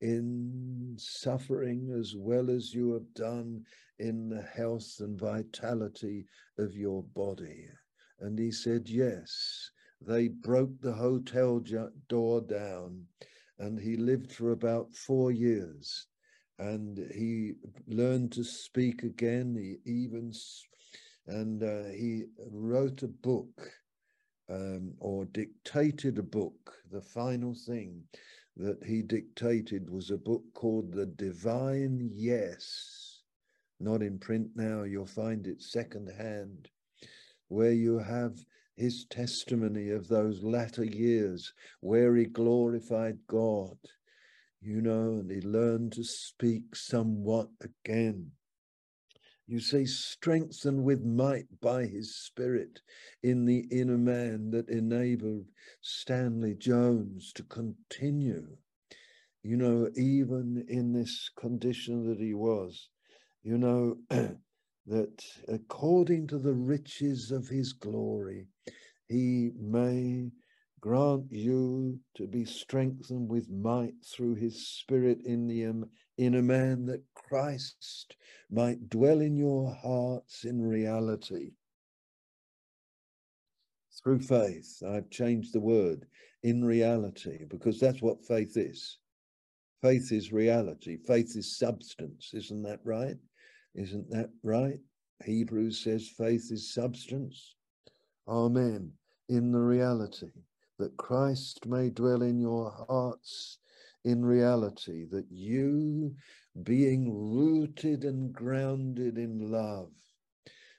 in suffering as well as you have done in the health and vitality of your body? And he said, Yes. They broke the hotel door down and he lived for about four years and he learned to speak again. He even and uh, he wrote a book um, or dictated a book. The final thing that he dictated was a book called The Divine Yes. Not in print now, you'll find it secondhand, where you have his testimony of those latter years where he glorified God you know, and he learned to speak somewhat again. You say, strengthened with might by his spirit in the inner man that enabled Stanley Jones to continue. You know, even in this condition that he was, you know, that according to the riches of his glory, he may grant you to be strengthened with might through his spirit in the um, inner man that Christ might dwell in your hearts in reality. Through faith, I've changed the word in reality because that's what faith is. Faith is reality. Faith is substance. Isn't that right? Isn't that right? Hebrews says faith is substance. Amen. In the reality that Christ may dwell in your hearts in reality, that you, being rooted and grounded in love,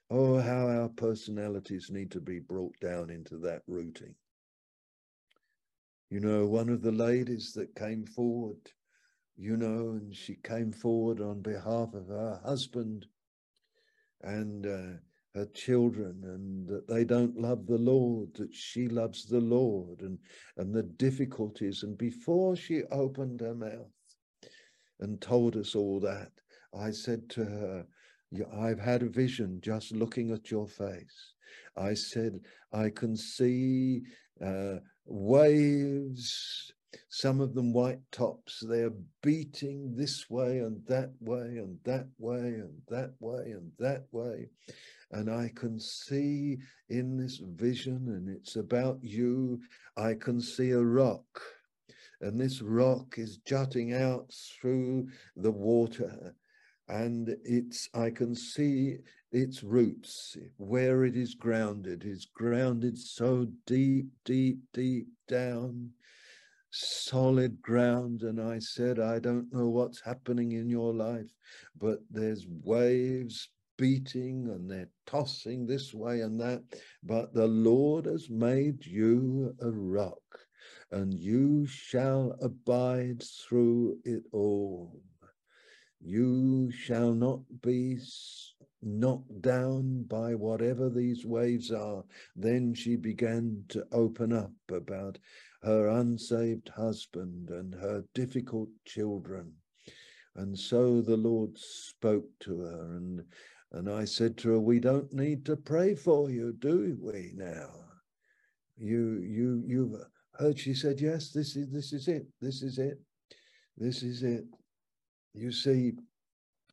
oh, how our personalities need to be brought down into that rooting. You know, one of the ladies that came forward, you know, and she came forward on behalf of her husband and uh, her children and that they don't love the Lord, that she loves the Lord and, and the difficulties. And before she opened her mouth and told us all that, I said to her, I've had a vision just looking at your face. I said, I can see uh, waves, some of them white tops. They're beating this way and that way and that way and that way and that way. And I can see in this vision, and it's about you, I can see a rock. And this rock is jutting out through the water. And it's, I can see its roots, where it is grounded. It's grounded so deep, deep, deep down solid ground. And I said, I don't know what's happening in your life, but there's waves beating and they're tossing this way and that. But the Lord has made you a rock, and you shall abide through it all. You shall not be knocked down by whatever these waves are. Then she began to open up about her unsaved husband and her difficult children. And so the Lord spoke to her and and I said to her, We don't need to pray for you, do we now? You you you've heard she said, Yes, this is this is it. This is it. This is it. You see,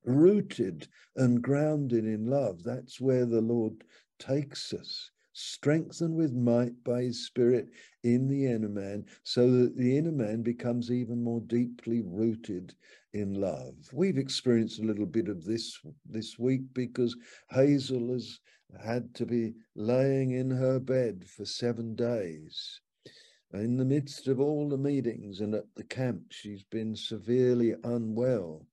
rooted and grounded in love, that's where the Lord takes us strengthened with might by his spirit in the inner man, so that the inner man becomes even more deeply rooted in love. We've experienced a little bit of this this week because Hazel has had to be laying in her bed for seven days. In the midst of all the meetings and at the camp, she's been severely unwell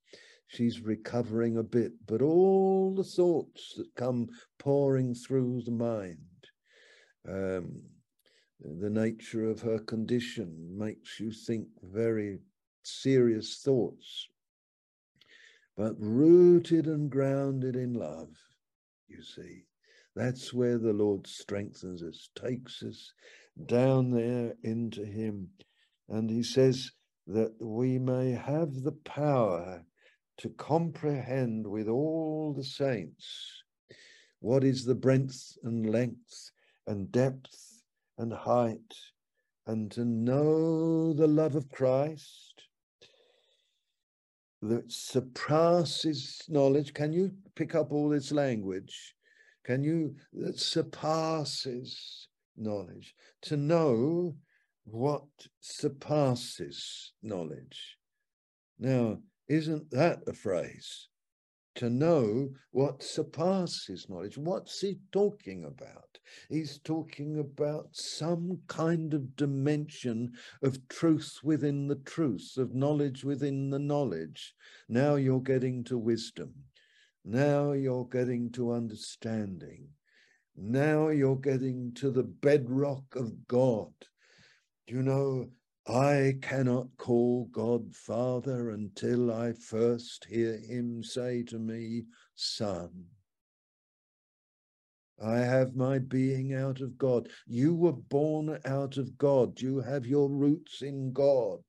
she's recovering a bit, but all the thoughts that come pouring through the mind um, the nature of her condition makes you think very serious thoughts. But rooted and grounded in love, you see, that's where the Lord strengthens us, takes us down there into Him. And He says that we may have the power to comprehend with all the saints what is the breadth and length and depth and height, and to know the love of Christ that surpasses knowledge. Can you pick up all this language? Can you, that surpasses knowledge? To know what surpasses knowledge. Now, isn't that a phrase? To know what surpasses knowledge. What's he talking about? He's talking about some kind of dimension of truth within the truth, of knowledge within the knowledge. Now you're getting to wisdom. Now you're getting to understanding. Now you're getting to the bedrock of God. You know, I cannot call God Father until I first hear him say to me, Son. I have my being out of God. You were born out of God. You have your roots in God.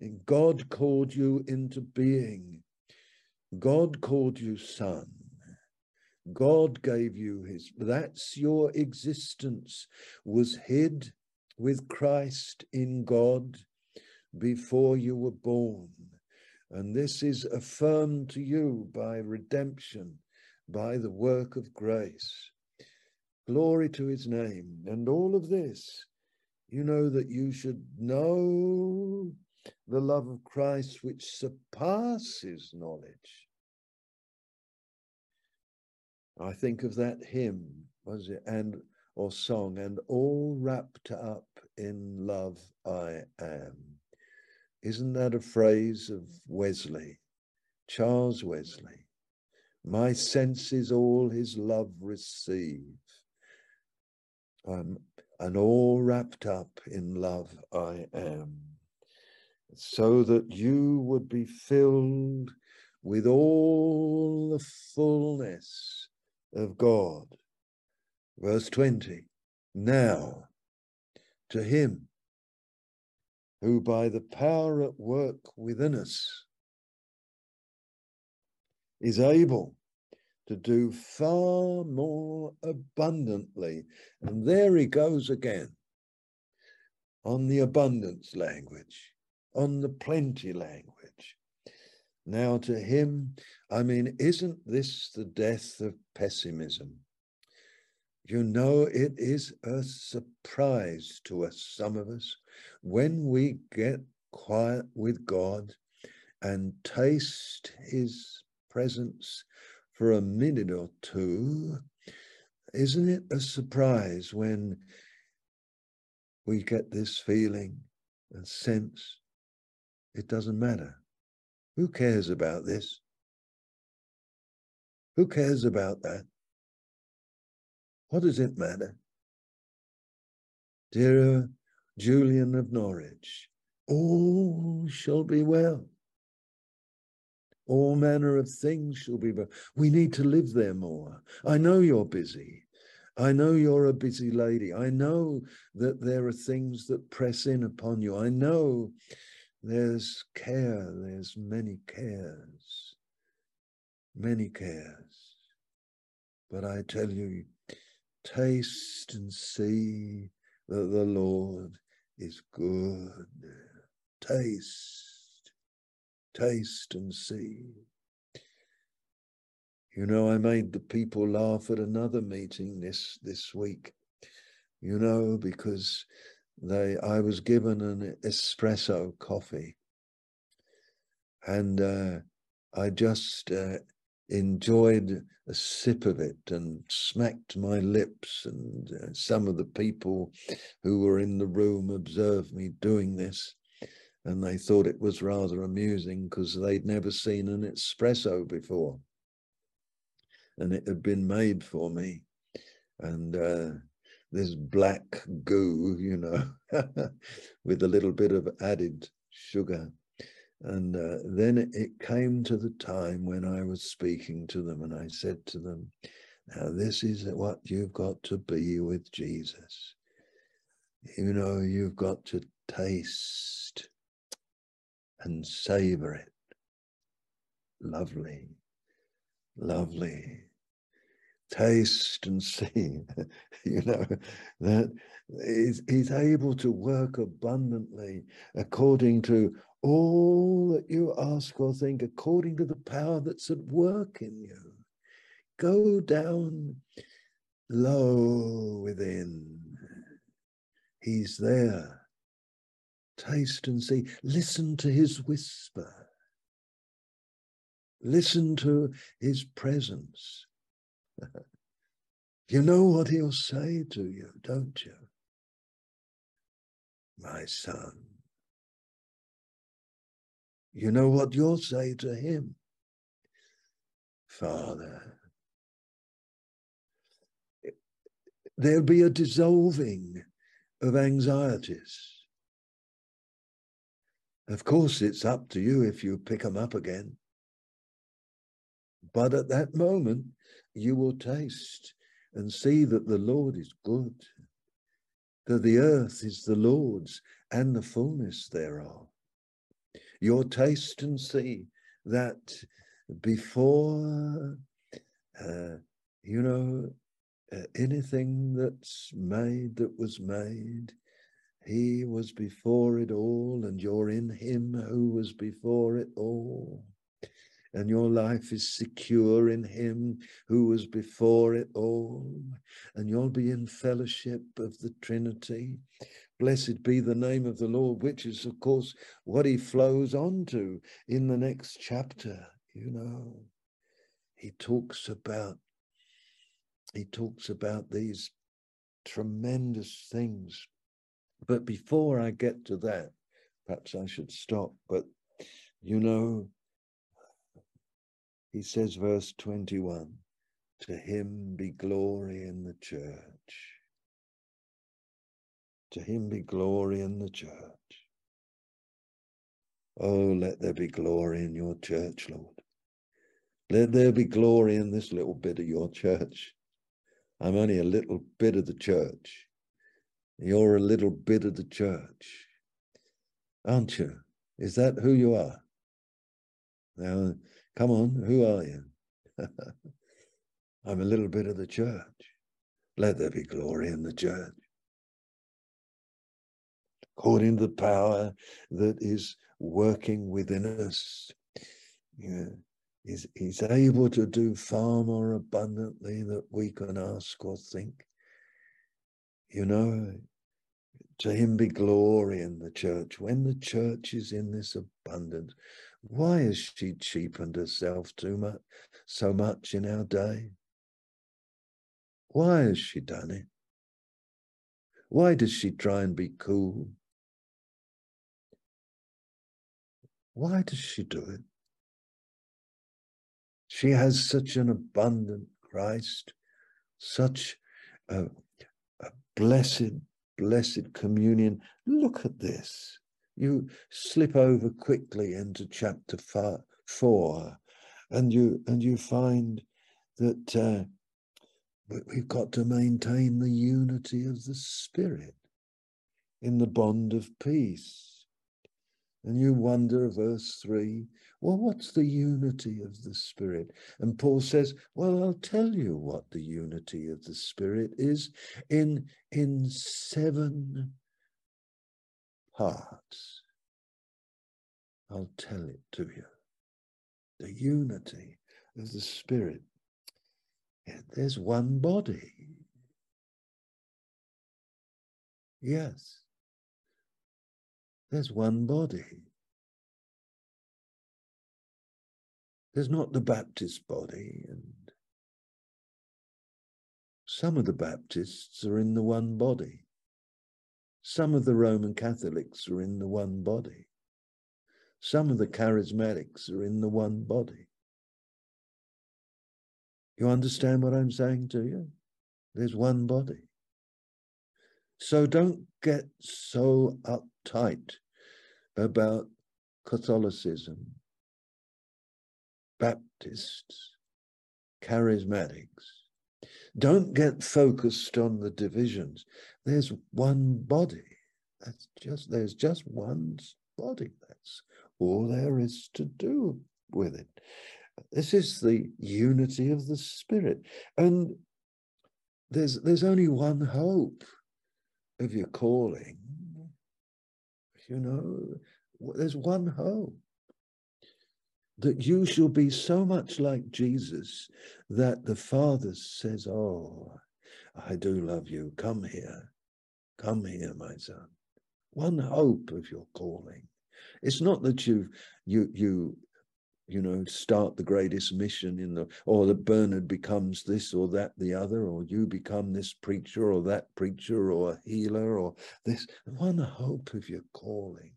And God called you into being. God called you son. God gave you his, that's your existence, was hid with Christ in God before you were born. And this is affirmed to you by redemption, by the work of grace. Glory to his name. And all of this, you know that you should know the love of Christ which surpasses knowledge. I think of that hymn, was it? And or song, and all wrapped up in love I am. Isn't that a phrase of Wesley, Charles Wesley? My senses all his love receive. Um, and all wrapped up in love I am, so that you would be filled with all the fullness of God Verse 20 Now to him who by the power at work within us is able to do far more abundantly. And there he goes again on the abundance language, on the plenty language. Now, to him, I mean, isn't this the death of pessimism? You know, it is a surprise to us, some of us, when we get quiet with God and taste his presence for a minute or two. Isn't it a surprise when we get this feeling and sense it doesn't matter? Who cares about this? Who cares about that? What does it matter? Dear Julian of Norwich, all shall be well. All manner of things shall be well. We need to live there more. I know you're busy. I know you're a busy lady. I know that there are things that press in upon you. I know there's care, there's many cares, many cares. But I tell you, Taste and see that the Lord is good. Taste, taste and see. You know, I made the people laugh at another meeting this this week. You know, because they I was given an espresso coffee, and uh, I just uh, enjoyed a sip of it and smacked my lips. And uh, some of the people who were in the room observed me doing this. And they thought it was rather amusing because they'd never seen an espresso before. And it had been made for me. And uh, this black goo, you know, with a little bit of added sugar. And uh, then it came to the time when I was speaking to them, and I said to them, Now, this is what you've got to be with Jesus. You know, you've got to taste and savor it. lovely, lovely. Taste and see, you know, that he's, he's able to work abundantly according to all that you ask or think, according to the power that's at work in you. Go down low within. He's there. Taste and see. Listen to his whisper. Listen to his presence. you know what he'll say to you, don't you? My son. You know what you'll say to him? Father. There'll be a dissolving of anxieties. Of course, it's up to you if you pick them up again. But at that moment, you will taste and see that the Lord is good, that the earth is the Lord's and the fullness thereof. You'll taste and see that before, uh, you know, uh, anything that's made that was made, he was before it all, and you're in him who was before it all and your life is secure in him who was before it all, and you'll be in fellowship of the Trinity. Blessed be the name of the Lord, which is, of course, what he flows on to in the next chapter. You know, he talks about he talks about these tremendous things. But before I get to that, perhaps I should stop. But you know, he says, verse 21 To him be glory in the church. To him be glory in the church. Oh, let there be glory in your church, Lord. Let there be glory in this little bit of your church. I'm only a little bit of the church. You're a little bit of the church, aren't you? Is that who you are? Now, Come on, who are you? I'm a little bit of the church. Let there be glory in the church. According to the power that is working within us, yeah, he's, he's able to do far more abundantly that we can ask or think. You know, to him be glory in the church. When the church is in this abundance, why has she cheapened herself too much, so much in our day? Why has she done it? Why does she try and be cool? Why does she do it? She has such an abundant Christ, such a, a blessed, blessed communion. Look at this you slip over quickly into chapter four, and you and you find that uh, we've got to maintain the unity of the spirit in the bond of peace. And you wonder, verse three, well, what's the unity of the Spirit? And Paul says, well, I'll tell you what the unity of the Spirit is in, in seven parts. I'll tell it to you. The unity of the Spirit. Yeah, there's one body. Yes. There's one body. There's not the Baptist body, and some of the Baptists are in the one body. Some of the Roman Catholics are in the one body. Some of the charismatics are in the one body. You understand what I'm saying to you? There's one body. So don't get so uptight about Catholicism, Baptists, charismatics. Don't get focused on the divisions. There's one body. That's just there's just one body. That's all there is to do with it. This is the unity of the Spirit. And there's there's only one hope of your calling. You know, there's one hope that you shall be so much like Jesus that the Father says, Oh, I do love you. Come here. Come here, my son. One hope of your calling. It's not that you you you you know start the greatest mission in the or that Bernard becomes this or that the other or you become this preacher or that preacher or a healer or this one hope of your calling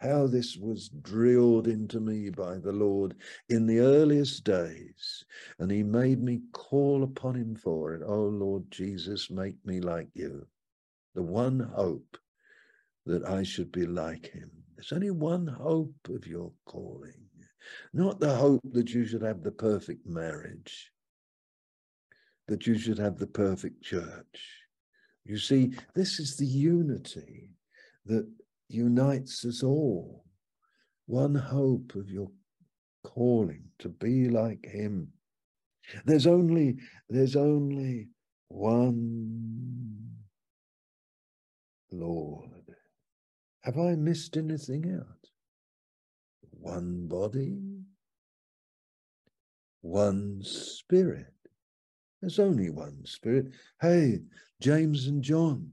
how this was drilled into me by the Lord in the earliest days. And he made me call upon him for it. Oh, Lord Jesus, make me like you. The one hope that I should be like him. There's only one hope of your calling, not the hope that you should have the perfect marriage, that you should have the perfect church. You see, this is the unity that unites us all. One hope of your calling to be like him. There's only, there's only one Lord. Have I missed anything out? One body, one spirit. There's only one spirit. Hey, James and John,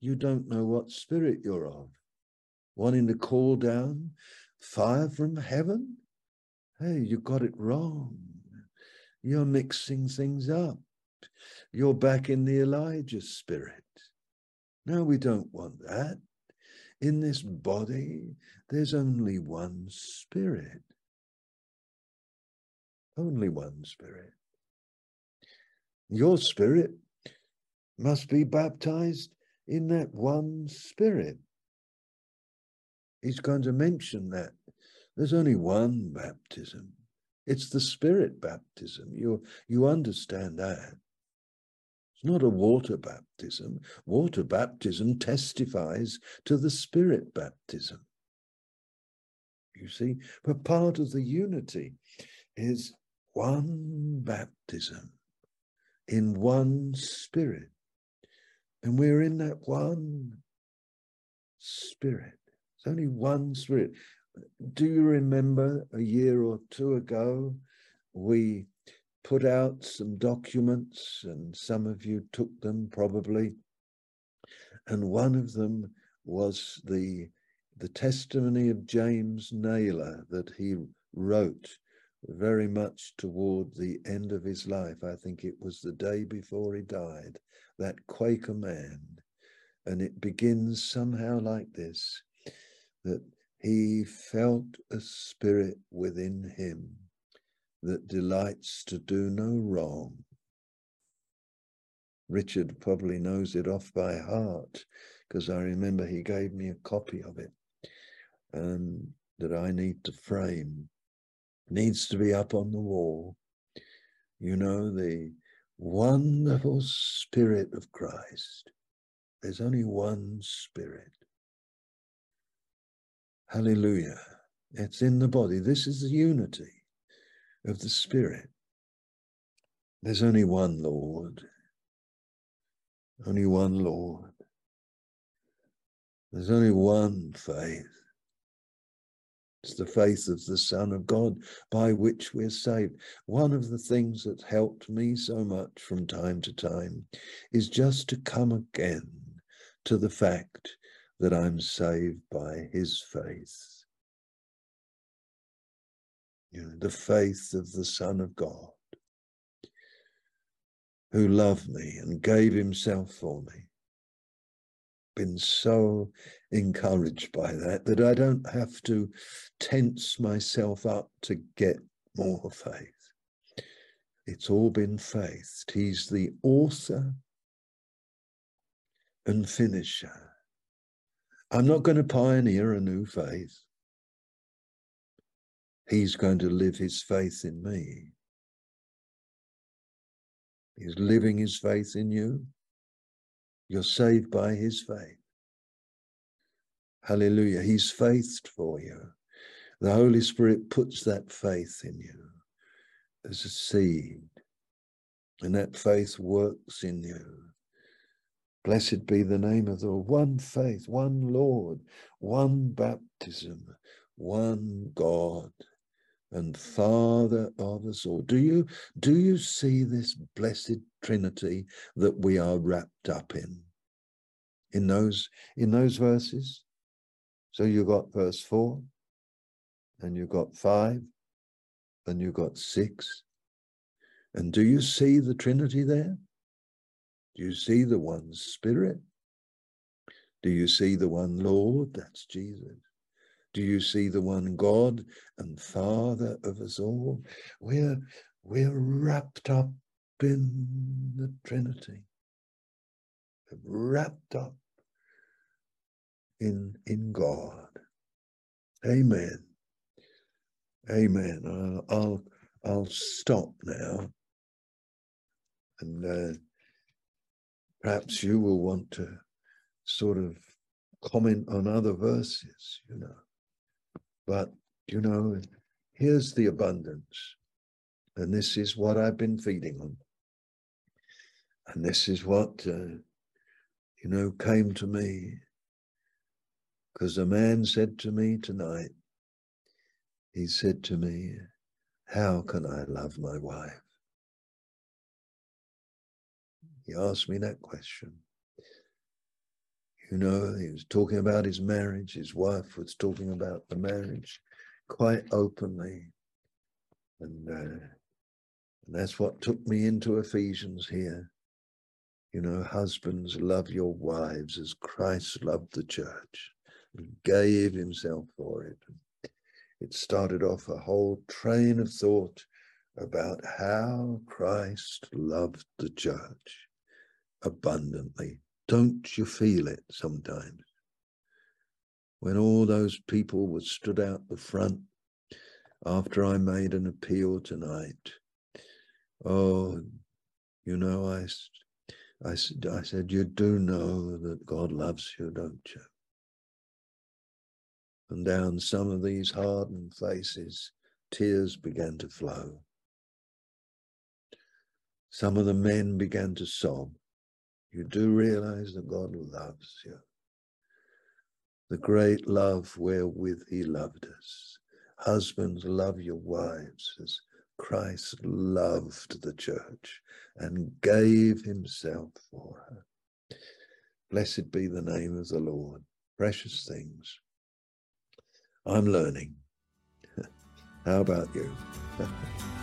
you don't know what spirit you're of wanting to call down fire from heaven. Hey, you got it wrong. You're mixing things up. You're back in the Elijah spirit. No, we don't want that. In this body, there's only one spirit. Only one spirit. Your spirit must be baptized in that one spirit. He's going to mention that. There's only one baptism. It's the spirit baptism. You, you understand that. It's not a water baptism. Water baptism testifies to the spirit baptism. You see, but part of the unity is one baptism in one spirit. And we're in that one spirit. It's only one spirit. Do you remember a year or two ago, we put out some documents, and some of you took them probably. And one of them was the the testimony of James Nayler that he wrote very much toward the end of his life. I think it was the day before he died, that Quaker man. And it begins somehow like this that he felt a spirit within him that delights to do no wrong. Richard probably knows it off by heart because I remember he gave me a copy of it um, that I need to frame. Needs to be up on the wall. You know, the wonderful spirit of Christ. There's only one spirit. Hallelujah. It's in the body. This is the unity of the Spirit. There's only one Lord. Only one Lord. There's only one faith. It's the faith of the Son of God by which we're saved. One of the things that helped me so much from time to time is just to come again to the fact that I'm saved by his faith. You know, the faith of the Son of God who loved me and gave himself for me. Been so encouraged by that that I don't have to tense myself up to get more faith. It's all been faith. He's the author and finisher I'm not going to pioneer a new faith. He's going to live his faith in me. He's living his faith in you. You're saved by his faith. Hallelujah. He's faithed for you. The Holy Spirit puts that faith in you as a seed, and that faith works in you. Blessed be the name of the one faith, one Lord, one baptism, one God and Father of us all. Do you do you see this blessed Trinity that we are wrapped up in? In those in those verses? So you got verse four, and you got five, and you got six. And do you see the Trinity there? Do you see the one Spirit? Do you see the one Lord? That's Jesus. Do you see the one God and Father of us all? We're, we're wrapped up in the Trinity, wrapped up in, in God. Amen. Amen. I'll, I'll, I'll stop now. And uh, perhaps you will want to sort of comment on other verses, you know. But, you know, here's the abundance. And this is what I've been feeding on. And this is what, uh, you know, came to me. Because a man said to me tonight, he said to me, How can I love my wife? He asked me that question. You know, he was talking about his marriage. His wife was talking about the marriage quite openly. And, uh, and that's what took me into Ephesians here. You know, husbands, love your wives as Christ loved the church and gave himself for it. It started off a whole train of thought about how Christ loved the church abundantly. Don't you feel it sometimes? When all those people were stood out the front after I made an appeal tonight. Oh, you know, I, I, I said, you do know that God loves you, don't you? And down some of these hardened faces, tears began to flow. Some of the men began to sob you do realize that God loves you. The great love wherewith he loved us. Husbands, love your wives as Christ loved the church and gave himself for her. Blessed be the name of the Lord. Precious things. I'm learning. How about you?